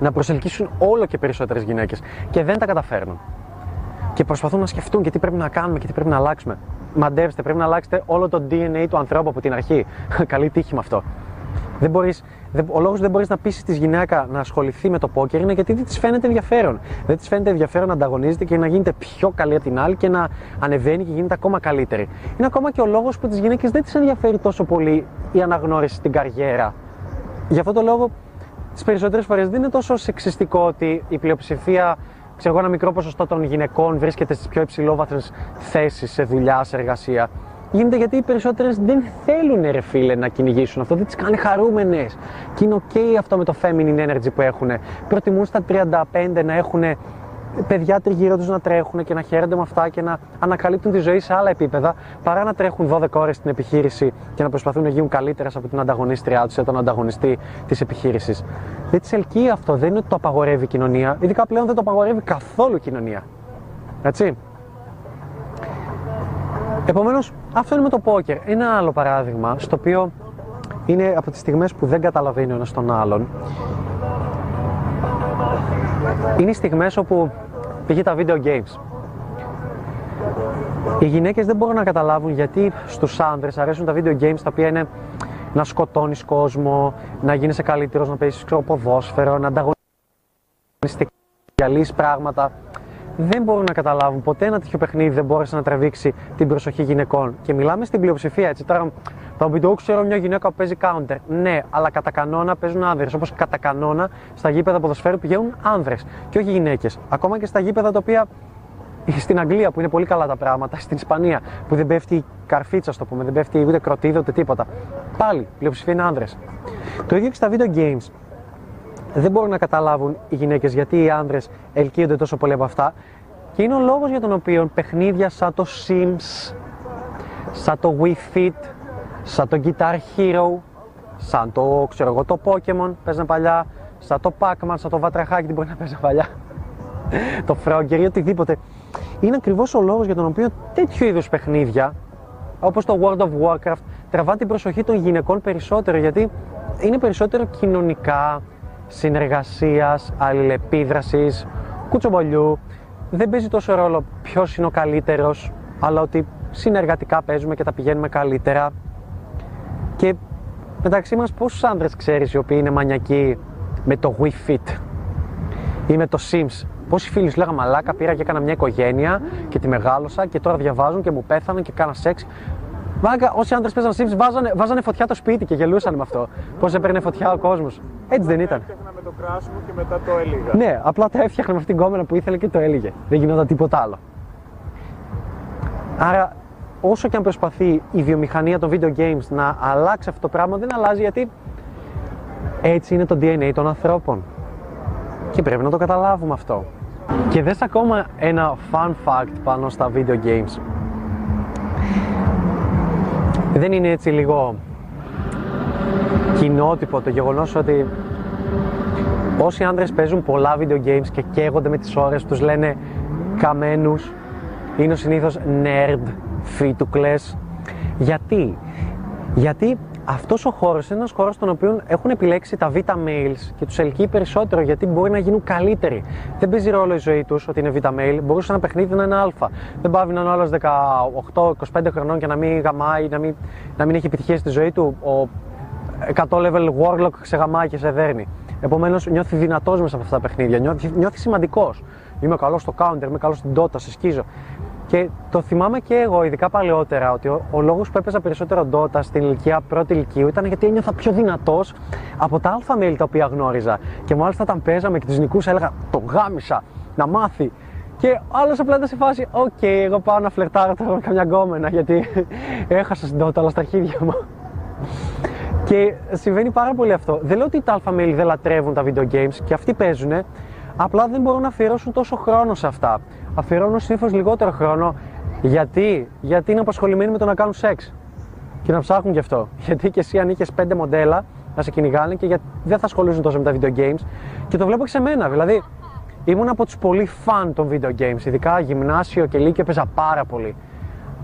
να προσελκύσουν όλο και περισσότερες γυναίκες και δεν τα καταφέρνουν. Και προσπαθούν να σκεφτούν και τι πρέπει να κάνουμε και τι πρέπει να αλλάξουμε. Μαντεύστε, πρέπει να αλλάξετε όλο το DNA του ανθρώπου από την αρχή. Καλή τύχη με αυτό. Δεν μπορείς, ο λόγος δεν μπορείς να πείσει τη γυναίκα να ασχοληθεί με το πόκερ είναι γιατί δεν της φαίνεται ενδιαφέρον. Δεν της φαίνεται ενδιαφέρον να ανταγωνίζεται και να γίνεται πιο καλή από την άλλη και να ανεβαίνει και γίνεται ακόμα καλύτερη. Είναι ακόμα και ο λόγος που τι γυναίκε δεν τι ενδιαφέρει τόσο πολύ η αναγνώριση στην καριέρα. Γι' αυτό το λόγο, τις περισσότερες φορές δεν είναι τόσο σεξιστικό ότι η πλειοψηφία ξέρω ένα μικρό ποσοστό των γυναικών βρίσκεται στις πιο υψηλόβαθμες θέσεις σε δουλειά, σε εργασία γίνεται γιατί οι περισσότερες δεν θέλουν ρε φίλε να κυνηγήσουν αυτό, δεν τις κάνει χαρούμενες. Και είναι ok αυτό με το feminine energy που έχουν. Προτιμούν στα 35 να έχουν παιδιά τριγύρω τους να τρέχουν και να χαίρονται με αυτά και να ανακαλύπτουν τη ζωή σε άλλα επίπεδα παρά να τρέχουν 12 ώρες στην επιχείρηση και να προσπαθούν να γίνουν καλύτερες από την ανταγωνίστριά τους ή τον ανταγωνιστή της επιχείρησης. Δεν τις ελκύει αυτό, δεν είναι ότι το απαγορεύει η κοινωνία. Ειδικά πλέον δεν το απαγορεύει καθόλου η κοινωνία. Έτσι. Επομένως, αυτό είναι με το πόκερ. Ένα άλλο παράδειγμα, στο οποίο είναι από τις στιγμές που δεν καταλαβαίνει ο ένας τον άλλον. Είναι οι στιγμές όπου πήγε τα video games. Οι γυναίκες δεν μπορούν να καταλάβουν γιατί στους άνδρες αρέσουν τα video games τα οποία είναι να σκοτώνεις κόσμο, να γίνεσαι καλύτερος, να παίζεις ποδόσφαιρο, να ανταγωνιστικά διαλύσεις πράγματα δεν μπορούν να καταλάβουν ποτέ ένα τέτοιο παιχνίδι δεν μπόρεσε να τραβήξει την προσοχή γυναικών. Και μιλάμε στην πλειοψηφία έτσι. Τώρα θα μου πείτε, ξέρω μια γυναίκα που παίζει counter. Ναι, αλλά κατά κανόνα παίζουν άνδρες. Όπως κατά κανόνα στα γήπεδα ποδοσφαίρου πηγαίνουν άνδρες και όχι γυναίκες. Ακόμα και στα γήπεδα τα οποία στην Αγγλία που είναι πολύ καλά τα πράγματα, στην Ισπανία που δεν πέφτει καρφίτσα, το πούμε, δεν πέφτει ούτε κροτίδα ούτε τίποτα. Πάλι πλειοψηφία είναι άνδρες. Το ίδιο και στα video games δεν μπορούν να καταλάβουν οι γυναίκες γιατί οι άνδρες ελκύονται τόσο πολύ από αυτά και είναι ο λόγος για τον οποίο παιχνίδια σαν το Sims, σαν το Wii Fit, σαν το Guitar Hero, σαν το, ξέρω εγώ, το Pokemon παίζανε παλιά, σαν το Pac-Man, σαν το Βατραχάκι, τι μπορεί να παίζει παλιά, <laughs> το Frogger ή οτιδήποτε. Είναι ακριβώς ο λόγος για τον οποίο τέτοιου είδους παιχνίδια, όπως το World of Warcraft, τραβά την προσοχή των γυναικών περισσότερο, γιατί είναι περισσότερο κοινωνικά, συνεργασίας, αλληλεπίδρασης, κουτσομπολιού. Δεν παίζει τόσο ρόλο ποιος είναι ο καλύτερος, αλλά ότι συνεργατικά παίζουμε και τα πηγαίνουμε καλύτερα. Και μεταξύ μας πόσους άντρες ξέρεις οι οποίοι είναι μανιακοί με το Wii Fit. Ή με το Sims; Πόσοι φίλοι σου λέγανε Μαλάκα, πήρα και έκανα μια οικογένεια και τη μεγάλωσα και τώρα διαβάζουν και μου πέθαναν και κάνα σεξ. Μάγκα, όσοι άντρες παίζαν Sims βάζανε, βάζανε φωτιά το σπίτι και γελούσαν με αυτό. Πώς έπαιρνε φωτιά ο κόσμος. Έτσι δεν ήταν. Έφτιαχνα με το κράσι μου και μετά το έλεγα. Ναι, απλά τα έφτιαχνα με αυτήν την κόμενα που ήθελε και το έλεγε. Δεν γινόταν τίποτα άλλο. Άρα, όσο και αν προσπαθεί η βιομηχανία των video games να αλλάξει αυτό το πράγμα, δεν αλλάζει γιατί έτσι είναι το DNA των ανθρώπων. Και πρέπει να το καταλάβουμε αυτό. Και δες ακόμα ένα fun fact πάνω στα video games. Δεν είναι έτσι λίγο κοινότυπο το γεγονός ότι όσοι άντρες παίζουν πολλά video games και καίγονται με τις ώρες τους λένε καμένους είναι ο συνήθως nerd, φίτουκλες. Γιατί; Γιατί αυτός ο χώρος είναι ένας χώρος στον οποίο έχουν επιλέξει τα β' males και τους ελκύει περισσότερο γιατί μπορεί να γίνουν καλύτεροι. Δεν παίζει ρόλο η ζωή τους ότι είναι β' male, μπορούσε ένα παιχνίδι να είναι α. Δεν πάβει να είναι άλλος 18-25 χρονών και να μην γαμάει, να μην, να μην έχει επιτυχία στη ζωή του. Ο 100 level warlock σε γαμάει και σε δέρνει. Επομένως, νιώθει δυνατός μέσα από αυτά τα παιχνίδια, νιώθει, νιώθει σημαντικός. Είμαι καλός στο counter, είμαι καλός στην Dota, σε σκίζω. Και το θυμάμαι και εγώ, ειδικά παλαιότερα, ότι ο, ο λόγος που έπαιζα περισσότερο Dota στην ηλικία πρώτη ηλικίου ήταν γιατί ένιωθα πιο δυνατός από τα alpha males τα οποία γνώριζα. Και μάλιστα όταν παίζαμε και τους νικούσα, έλεγα Τον γάμησα να μάθει. Και άλλος απλά ήταν σε φάση, OK, okay, εγώ πάω να φλερτάρω τώρα με καμιά γκόμενα γιατί <laughs> έχασα στην Dota, αλλά στα χέρια μου. Και συμβαίνει πάρα πολύ αυτό. Δεν λέω ότι τα alpha males δεν λατρεύουν τα video games και αυτοί παίζουν, απλά δεν μπορούν να αφιερώσουν τόσο χρόνο σε αυτά. Αφιερώνουν συνήθως λιγότερο χρόνο. Γιατί; Γιατί είναι απασχολημένοι με το να κάνουν σεξ. Και να ψάχνουν γι' αυτό. <laughs> Γιατί και εσύ αν είχες πέντε μοντέλα να σε κυνηγάνε και για... δεν θα ασχολούσουν τόσο με τα video games. Και το βλέπω και σε μένα. Δηλαδή, ήμουν από τους πολύ φαν των video games. Ειδικά γυμνάσιο και λύκειο έπαιζα πάρα πολύ.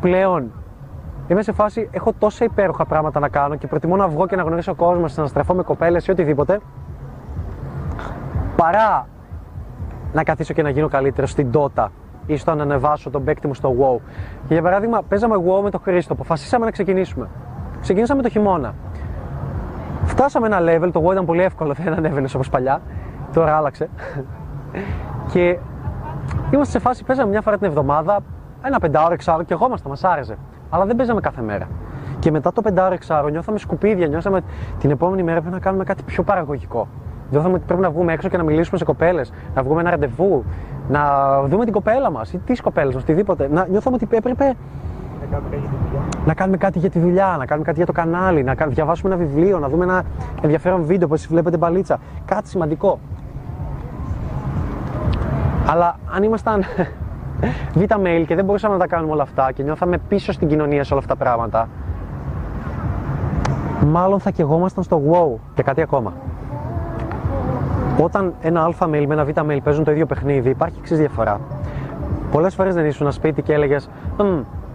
Πλέον Είμαι σε φάση, έχω τόσα υπέροχα πράγματα να κάνω και προτιμώ να βγω και να γνωρίσω κόσμος, να στραφώ με κοπέλες ή οτιδήποτε, παρά να καθίσω και να γίνω καλύτερος στην Dota ή στο να ανεβάσω τον παίκτη μου στο WoW. Και για παράδειγμα, παίζαμε WoW με τον Χρήστο, αποφασίσαμε να ξεκινήσουμε. Ξεκινήσαμε το χειμώνα. Φτάσαμε ένα level, το WoW ήταν πολύ εύκολο, <laughs> δεν ανέβαινες όπως παλιά. Τώρα άλλαξε. <laughs> και είμαστε σε φάση, παίζαμε μια φορά την εβδομάδα, ένα πεντάωρο, εξάωρο και εγώ μας άρεσε αλλά δεν παίζαμε κάθε μέρα. Και μετά το πεντάωρο εξάρο νιώθαμε σκουπίδια, νιώθαμε την επόμενη μέρα πρέπει να κάνουμε κάτι πιο παραγωγικό. Νιώθαμε ότι πρέπει να βγούμε έξω και να μιλήσουμε σε κοπέλες, να βγούμε ένα ραντεβού, να δούμε την κοπέλα μας ή τις κοπέλες μας, οτιδήποτε. Να νιώθουμε ότι έπρεπε να κάνουμε κάτι για τη δουλειά, να κάνουμε κάτι για το κανάλι, να διαβάσουμε ένα βιβλίο, να δούμε ένα ενδιαφέρον βίντεο που βλέπετε μπαλίτσα. Κάτι σημαντικό. Αλλά αν ήμασταν <laughs> β' mail και δεν μπορούσαμε να τα κάνουμε όλα αυτά και νιώθαμε πίσω στην κοινωνία σε όλα αυτά τα πράγματα, μάλλον θα κεγόμασταν στο wow. Και κάτι ακόμα. Όταν ένα αλφα mail με ένα β' mail παίζουν το ίδιο παιχνίδι, υπάρχει εξής διαφορά. Πολλές φορές δεν ήσουν ένα σπίτι και έλεγες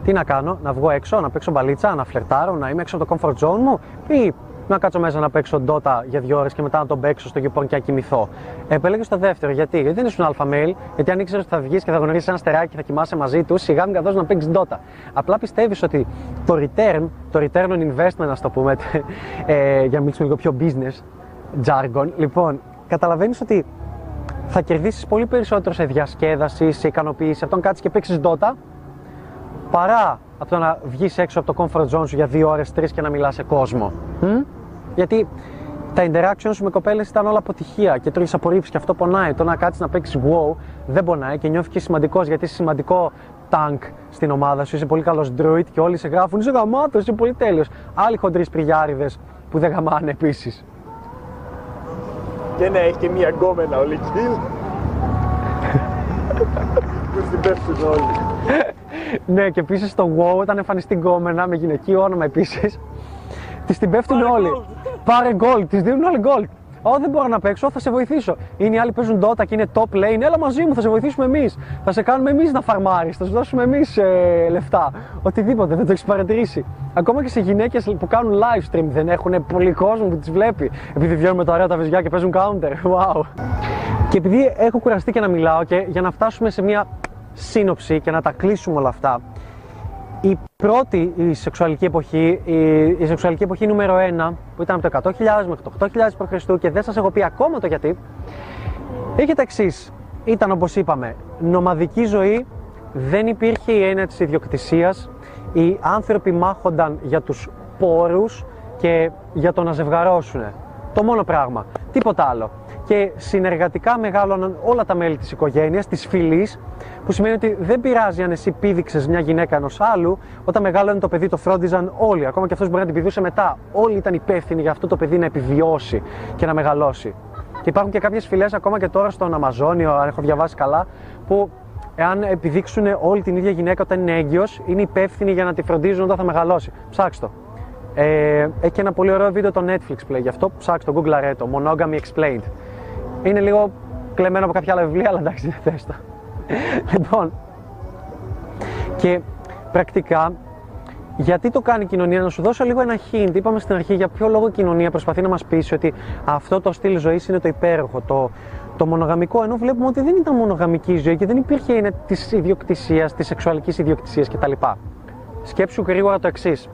τι να κάνω, να βγω έξω, να παίξω μπαλίτσα, να φλερτάρω, να είμαι έξω από το comfort zone μου, ή να κάτσω μέσα να παίξω Dota για δύο ώρες και μετά να τον παίξω στο γεπών και να κοιμηθώ. Επέλεγε το δεύτερο. Γιατί; Γιατί δεν ήσουν αλφα mail, γιατί αν ήξερες ότι θα βγεις και θα γνωρίσει ένα στεράκι και θα κοιμάσαι μαζί του, σιγά μην καθώς να παίξεις Dota. Απλά πιστεύεις ότι το return, το return on investment, ας το πούμε, <laughs> ε, για να μιλήσουμε λίγο πιο business jargon, λοιπόν, καταλαβαίνεις ότι θα κερδίσεις πολύ περισσότερο σε διασκέδαση, σε ικανοποίηση από το κάτσεις και παίξεις Dota παρά από το να βγεις έξω από το comfort zone σου για δύο ώρες, τρεις και να μιλάς σε κόσμο. Γιατί τα interaction σου με κοπέλες ήταν όλα αποτυχία και τρώγεις απορρίψεις και αυτό πονάει. Το να κάτσεις να παίξεις wow δεν πονάει και νιώθεις και σημαντικός γιατί είσαι σημαντικό tank στην ομάδα σου. Είσαι πολύ καλός druid και όλοι σε γράφουν. Είσαι γαμάτος, είσαι πολύ τέλειος. Άλλοι χοντροί πριγιάριδε που δεν γαμάνε επίσης. Και ναι, έχει και μία γκόμενα ο Λικίλ. που στην πέφτουν όλοι. ναι, και επίσης το WoW όταν εμφανιστεί γκόμενα με γυναικείο όνομα επίσης. Τη την πέφτουν όλοι. Πάρε γκολ, τη δίνουν όλοι γκολ. Ω, δεν μπορώ να παίξω, θα σε βοηθήσω. Είναι οι άλλοι που παίζουν Dota και είναι top lane. Έλα μαζί μου, θα σε βοηθήσουμε εμείς. Θα σε κάνουμε εμείς να φαρμάρεις, θα σου δώσουμε εμείς ε, λεφτά. Οτιδήποτε, δεν το έχεις παρατηρήσει. Ακόμα και σε γυναίκες που κάνουν live stream δεν έχουν πολύ κόσμο που τις βλέπει. Επειδή βγαίνουν με τα ωραία τα βυζιά και παίζουν counter. <laughs> Wow. Και επειδή έχω κουραστεί και να μιλάω και για να φτάσουμε σε μια σύνοψη και να τα κλείσουμε όλα αυτά. Η πρώτη η σεξουαλική εποχή, η, η σεξουαλική εποχή νούμερο 1, που ήταν από το 100.000 μέχρι το 8.000 π.Χ. και δεν σας έχω πει ακόμα το γιατί, Είχε τα εξής. Ήταν όπως είπαμε, νομαδική ζωή, δεν υπήρχε η έννοια της ιδιοκτησίας, οι άνθρωποι μάχονταν για τους πόρους και για το να ζευγαρώσουν. Το μόνο πράγμα, τίποτα άλλο. Και συνεργατικά μεγάλωναν όλα τα μέλη της οικογένειας, της φυλής, που σημαίνει ότι δεν πειράζει αν εσύ πήδηξες μια γυναίκα ενός άλλου, όταν μεγάλωνε το παιδί το φρόντιζαν όλοι, ακόμα και αυτός μπορεί να την πηδούσε μετά. Όλοι ήταν υπεύθυνοι για αυτό το παιδί να επιβιώσει και να μεγαλώσει. Και υπάρχουν και κάποιες φυλές ακόμα και τώρα στον Αμαζόνιο, αν έχω διαβάσει καλά, που εάν επιδείξουν όλη την ίδια γυναίκα όταν είναι έγκυος, είναι υπεύθυνοι για να τη φροντίζουν όταν θα μεγαλώσει. Ψάξτε το. Ε, έχει και ένα πολύ ωραίο βίντεο το Netflix που λέει γι' αυτό. Ψάξτε το, Google το. Monogamy Explained. Είναι λίγο κλεμμένο από κάποια άλλα βιβλία, αλλά εντάξει, <laughs> δεν θες το. λοιπόν, και πρακτικά, γιατί το κάνει η κοινωνία, να σου δώσω λίγο ένα hint. Είπαμε στην αρχή για ποιο λόγο η κοινωνία προσπαθεί να μας πείσει ότι αυτό το στυλ ζωής είναι το υπέροχο, το, το μονογαμικό. Ενώ βλέπουμε ότι δεν ήταν μονογαμική ζωή και δεν υπήρχε είναι της ιδιοκτησίας, της σεξουαλικής ιδιοκτησίας κτλ. Σκέψου γρήγορα το εξής.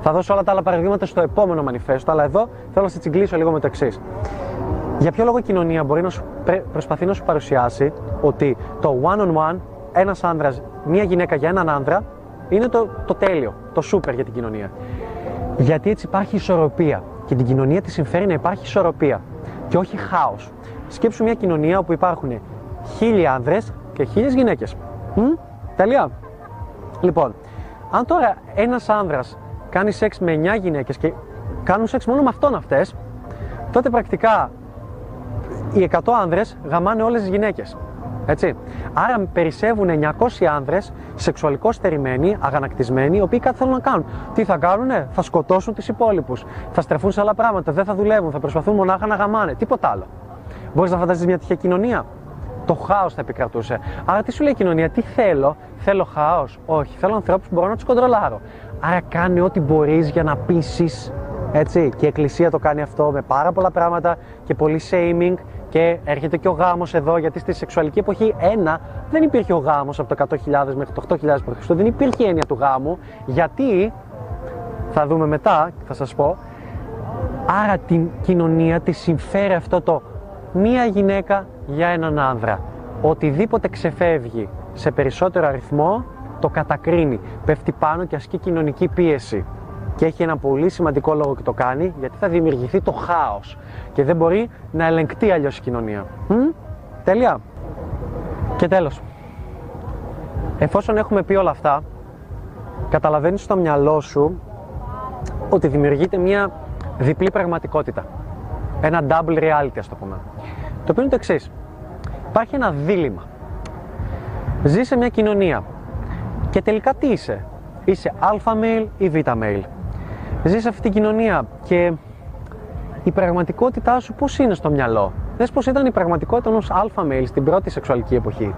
Θα δώσω όλα τα άλλα παραδείγματα στο επόμενο μανιφέστο, αλλά εδώ θέλω να σε τσιγκλίσω λίγο με το εξής. Για ποιο λόγο η κοινωνία μπορεί να σου προσπαθεί να σου παρουσιάσει ότι το one-on-one, ένας άνδρας, μία γυναίκα για έναν άνδρα, είναι το, το τέλειο, το super για την κοινωνία. Γιατί έτσι υπάρχει ισορροπία και την κοινωνία τη συμφέρει να υπάρχει ισορροπία και όχι χάος. Σκέψου μια κοινωνία όπου υπάρχουν χίλιοι άνδρες και χίλιες γυναίκες. Τέλεια. Λοιπόν, αν τώρα ένας άνδρας κάνει σεξ με 9 γυναίκες και κάνουν σεξ μόνο με αυτόν αυτές, τότε πρακτικά οι 100 άνδρες γαμάνε όλες τις γυναίκες. Έτσι. Άρα περισσεύουν 900 άνδρες σεξουαλικώς στερημένοι, αγανακτισμένοι, οι οποίοι κάτι θέλουν να κάνουν. Τι θα κάνουνε, θα σκοτώσουν τις υπόλοιπους, θα στρεφούν σε άλλα πράγματα, δεν θα δουλεύουν, θα προσπαθούν μονάχα να γαμάνε, τίποτα άλλο. Μπορείς να φανταστείς μια τέτοια κοινωνία; Το χάος θα επικρατούσε. Άρα τι σου λέει η κοινωνία, τι θέλω, θέλω χάος; Όχι, θέλω ανθρώπους που μπορώ να τους κοντρολάρω. Άρα κάνει ό,τι μπορείς για να πείσεις. Έτσι. Και η Εκκλησία το κάνει αυτό με πάρα πολλά πράγματα και πολύ shaming και έρχεται και ο γάμος εδώ, γιατί στη σεξουαλική εποχή, ένα, δεν υπήρχε ο γάμος από το 100.000 μέχρι το 8.000 π.Χ. Δεν υπήρχε έννοια του γάμου, γιατί, θα δούμε μετά, θα σας πω, άρα την κοινωνία τη συμφέρει αυτό το μία γυναίκα για έναν άνδρα. Οτιδήποτε ξεφεύγει σε περισσότερο αριθμό, το κατακρίνει, πέφτει πάνω και ασκεί κοινωνική πίεση. Και έχει ένα πολύ σημαντικό λόγο και το κάνει, γιατί θα δημιουργηθεί το χάος και δεν μπορεί να ελεγκτεί αλλιώς η κοινωνία. Μ; Τέλεια. Και τέλος. Εφόσον έχουμε πει όλα αυτά, καταλαβαίνεις στο μυαλό σου ότι δημιουργείται μια διπλή πραγματικότητα. Ένα double reality, ας το πούμε. Το οποίο είναι το εξής. Υπάρχει ένα δίλημα. Ζει σε μια κοινωνία και τελικά τι είσαι; Είσαι αλφα male ή β male. Ζεις σε αυτή την κοινωνία και η πραγματικότητά σου πώς είναι στο μυαλό; Δες πώς ήταν η πραγματικότητα ενός αλφα male στην πρώτη σεξουαλική εποχή.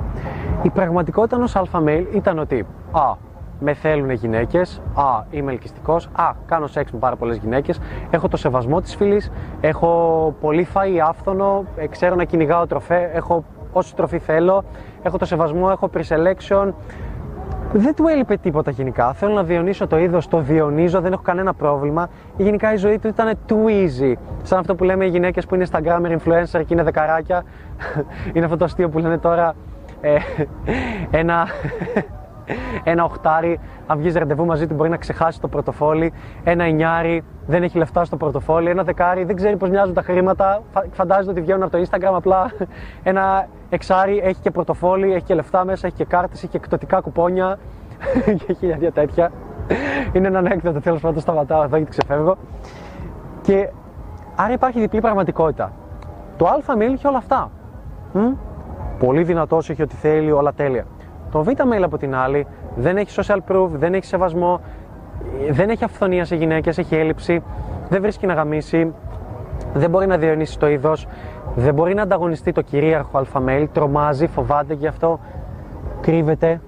Η πραγματικότητα ενός αλφα male ήταν ότι α, με θέλουν γυναίκες, α, είμαι ελκυστικός, α, κάνω σεξ με πάρα πολλές γυναίκες, έχω το σεβασμό της φυλής, έχω πολύ φαΐ άφθονο, ε, ξέρω να κυνηγάω τροφέ, έχω όση τροφή θέλω, έχω το σεβασμό, έχω pre-selection. Δεν του έλειπε τίποτα γενικά. Θέλω να διονύσω το είδος, το διονύζω, δεν έχω κανένα πρόβλημα. Γενικά η ζωή του ήταν too easy. Σαν αυτό που λέμε οι γυναίκες που είναι Instagramer influencer και είναι δεκαράκια. <laughs> είναι αυτό το αστείο που λένε τώρα. Ε, ένα, <laughs> ένα οχτάρι, αν βγεις ραντεβού μαζί του, μπορεί να ξεχάσει το πορτοφόλι. Ένα εννιάρι δεν έχει λεφτά στο πορτοφόλι. Ένα δεκάρι δεν ξέρει πώς μοιάζουν τα χρήματα. Φαντάζεται ότι βγαίνουν από το Instagram. Απλά <laughs> ένα εξάρι έχει και πορτοφόλι, έχει και λεφτά μέσα, έχει και κάρτες, έχει και εκπτωτικά κουπόνια <laughs> και χίλια τέτοια. Είναι ένα ανέκδοτο, τέλος πάντων σταματάω εδώ γιατί ξεφεύγω. Και άρα υπάρχει διπλή πραγματικότητα. Το αλφα mail είχε όλα αυτά. Μ; Πολύ δυνατός, έχει ό,τι θέλει, όλα τέλεια. Το β mail από την άλλη δεν έχει social proof, δεν έχει σεβασμό, δεν έχει αυθονία σε γυναίκες, έχει έλλειψη, δεν βρίσκει να γαμίσει, δεν μπορεί να διαιωνίσει το είδος, δεν μπορεί να ανταγωνιστεί το κυρίαρχο αλφα mail, τρομάζει, φοβάται γι' αυτό, κρύβεται.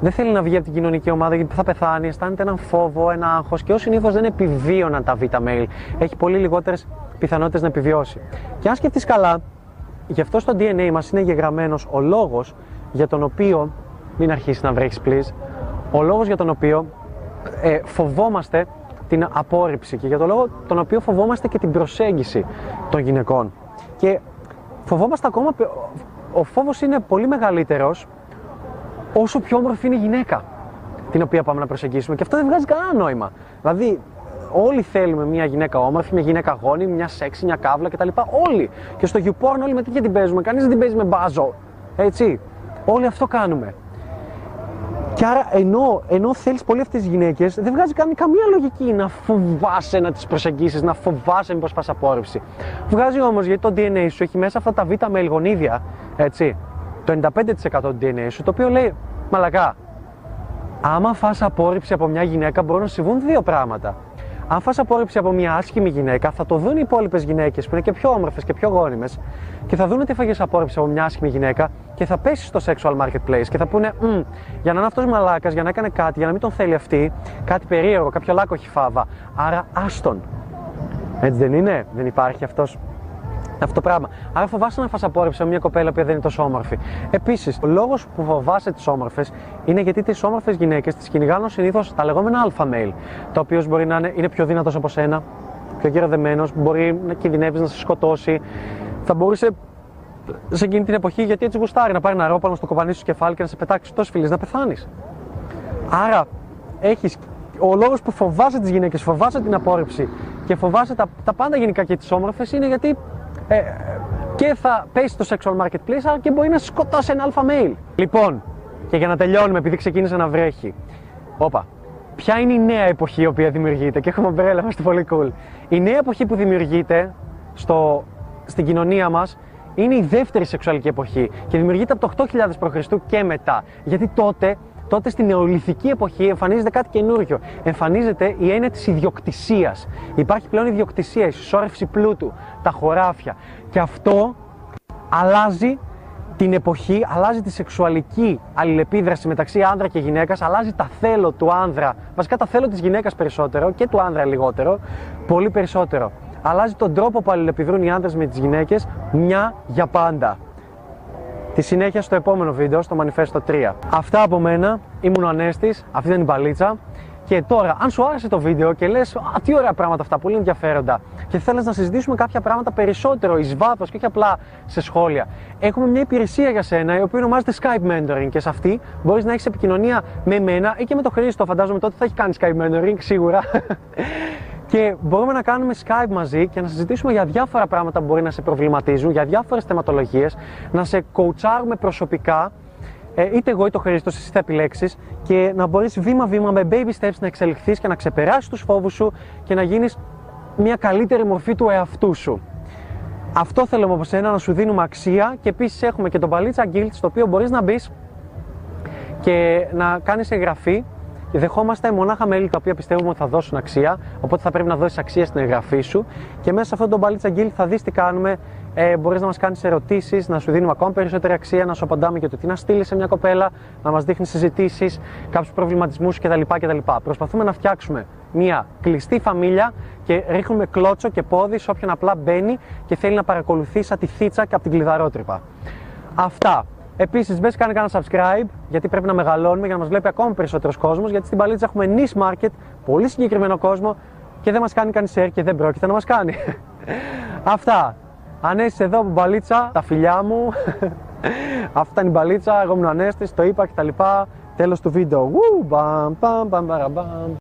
Δεν θέλει να βγει από την κοινωνική ομάδα γιατί θα πεθάνει, αισθάνεται έναν φόβο, ένα άγχος και ως συνήθως δεν επιβίωναν τα β mail. Έχει πολύ λιγότερες πιθανότητες να επιβιώσει. Και αν σκεφτεί καλά, γι' αυτό στο DNA μας είναι γεγραμμένο ο λόγος για τον οποίο, μην αρχίσει να βρέχεις please, ο λόγος για τον οποίο ε, φοβόμαστε την απόρριψη και για τον λόγο τον οποίο φοβόμαστε και την προσέγγιση των γυναικών. Και φοβόμαστε ακόμα. Ο φόβος είναι πολύ μεγαλύτερος όσο πιο όμορφη είναι η γυναίκα την οποία πάμε να προσεγγίσουμε. Και αυτό δεν βγάζει κανένα νόημα. Δηλαδή, όλοι θέλουμε μια γυναίκα όμορφη, μια γυναίκα γόνη, μια σεξy, μια καύλα κτλ. Όλοι. Και στο YouPorn όλοι με τέτοια την παίζουμε. Κανείς δεν την παίζει με μπάζο. Έτσι. Όλοι αυτό κάνουμε. Και άρα, ενώ, ενώ θέλεις πολύ αυτές τις γυναίκες, δεν βγάζει καν, καμία λογική να φοβάσαι να τις προσεγγίσεις, να φοβάσαι μήπως πας απόρριψη. Βγάζει όμως γιατί το DNA σου έχει μέσα αυτά τα β' μελγονίδια, έτσι. Το 95% του DNA σου, το οποίο λέει, μαλακά, άμα φας απόρριψη από μια γυναίκα μπορούν να συμβούν δύο πράγματα. Αν φας απόρριψη από μια άσχημη γυναίκα, θα το δουν οι υπόλοιπες γυναίκες που είναι και πιο όμορφες και πιο γόνιμες και θα δουν ότι φαγε απόρριψη από μια άσχημη γυναίκα και θα πέσει στο sexual marketplace και θα πούνε για να είναι αυτός μαλάκας, για να έκανε κάτι, για να μην τον θέλει αυτή, κάτι περίεργο, κάποιο λάκκο έχει φάβα. Άρα άστον. Έτσι δεν είναι, δεν υπάρχει αυτός αυτό το πράγμα. Άρα φοβάσαι να φας απόρριψη μια κοπέλα που δεν είναι τόσο όμορφη. Επίσης, ο λόγος που φοβάσαι τις όμορφες είναι γιατί τις όμορφες γυναίκες τις κυνηγάνε συνήθως τα λεγόμενα αλφα male. Το οποίο μπορεί να είναι, είναι πιο δυνατός από σένα, πιο γεροδεμένο, μπορεί να κινδυνεύεις να σε σκοτώσει. Θα μπορούσε σε εκείνη την εποχή γιατί έτσι γουστάρει να πάρει ένα ρόπαλο στο κοπανί σου κεφάλι και να σε πετάξει τόσο φίλε να πεθάνεις. Άρα έχει ο λόγος που φοβάσαι τις γυναίκες, φοβάσαι την απόρριψη και φοβάσαι τα, τα πάντα γενικά και τις όμορφες είναι γιατί ε, και θα πέσει στο sexual marketplace, αλλά και μπορεί να σκοτώσει ένα αλφα mail. Λοιπόν, και για να τελειώνουμε, επειδή ξεκίνησε να βρέχει. Όπα, ποια είναι η νέα εποχή η οποία δημιουργείται, και έχουμε μπρέλα, είμαστε πολύ cool. Η νέα εποχή που δημιουργείται στο, στην κοινωνία μας είναι η δεύτερη σεξουαλική εποχή και δημιουργείται από το 8000 π.Χ. και μετά. Γιατί τότε τότε στην νεολιθική εποχή εμφανίζεται κάτι καινούριο. Εμφανίζεται η έννοια της ιδιοκτησίας. Υπάρχει πλέον ιδιοκτησία, η συσσόρευση πλούτου, τα χωράφια. Και αυτό αλλάζει την εποχή, αλλάζει τη σεξουαλική αλληλεπίδραση μεταξύ άνδρα και γυναίκας, αλλάζει τα θέλω του άνδρα, βασικά τα θέλω της γυναίκας περισσότερο και του άνδρα λιγότερο, πολύ περισσότερο. Αλλάζει τον τρόπο που αλληλεπιδρούν οι άνδρες με τις γυναίκες μια για πάντα. Τη συνέχεια στο επόμενο βίντεο, στο Manifesto 3. Αυτά από μένα. Ήμουν ο Ανέστης, αυτή ήταν η μπαλίτσα. Και τώρα, αν σου άρεσε το βίντεο και λες, Α, τι ωραία πράγματα αυτά, πολύ ενδιαφέροντα, και θέλεις να συζητήσουμε κάποια πράγματα περισσότερο εις βάθος και όχι απλά σε σχόλια, έχουμε μια υπηρεσία για σένα, η οποία ονομάζεται Skype Mentoring. Και σε αυτή μπορείς να έχεις επικοινωνία με μένα ή και με τον Χρήστο. Φαντάζομαι τότε θα έχει κάνει Skype Mentoring, σίγουρα. Και μπορούμε να κάνουμε Skype μαζί και να συζητήσουμε για διάφορα πράγματα που μπορεί να σε προβληματίζουν, για διάφορες θεματολογίες, να σε κοουτσάρουμε προσωπικά, ε, είτε εγώ είτε ο Χρήστος, εσύ θα επιλέξεις και να μπορείς βήμα-βήμα με baby steps να εξελιχθείς και να ξεπεράσεις τους φόβους σου και να γίνεις μια καλύτερη μορφή του εαυτού σου. Αυτό θέλουμε από σένα να σου δίνουμε αξία και επίσης έχουμε και τον Παλίτσα Guild στο οποίο μπορείς να μπεις και να κάνεις εγγραφή Δεχόμαστε μονάχα μέλη τα οποία πιστεύουμε ότι θα δώσουν αξία. Οπότε θα πρέπει να δώσεις αξία στην εγγραφή σου. Και μέσα σε αυτόν τον Μπαλίτσα Γκίλ θα δεις τι κάνουμε. Ε, Μπορείς να μας κάνεις ερωτήσεις, να σου δίνουμε ακόμα περισσότερη αξία, να σου απαντάμε για το τι να στείλεις σε μια κοπέλα, να μας δείχνεις συζητήσεις, κάποιους προβληματισμούς κτλ, κτλ. Προσπαθούμε να φτιάξουμε μια κλειστή φαμίλια και ρίχνουμε κλώτσο και πόδι σε όποιον απλά μπαίνει και θέλει να παρακολουθεί σαν τη θίτσα και από την κλειδαρότρυπα. Αυτά. Επίσης, μπες κάνει κανένα subscribe, γιατί πρέπει να μεγαλώνουμε για να μας βλέπει ακόμα περισσότερος κόσμος. Γιατί στην παλίτσα έχουμε niche market, πολύ συγκεκριμένο κόσμο και δεν μας κάνει κανεί share και δεν πρόκειται να μας κάνει. <laughs> Αυτά. Αν είσαι εδώ από μπαλίτσα, τα φιλιά μου. <laughs> Αυτά είναι η μπαλίτσα. Εγώ ήμουν Ανέστης, το είπα κτλ. Τέλος του βίντεο. Ου, μπαμ, μπαμ, μπαμ, μπαμ.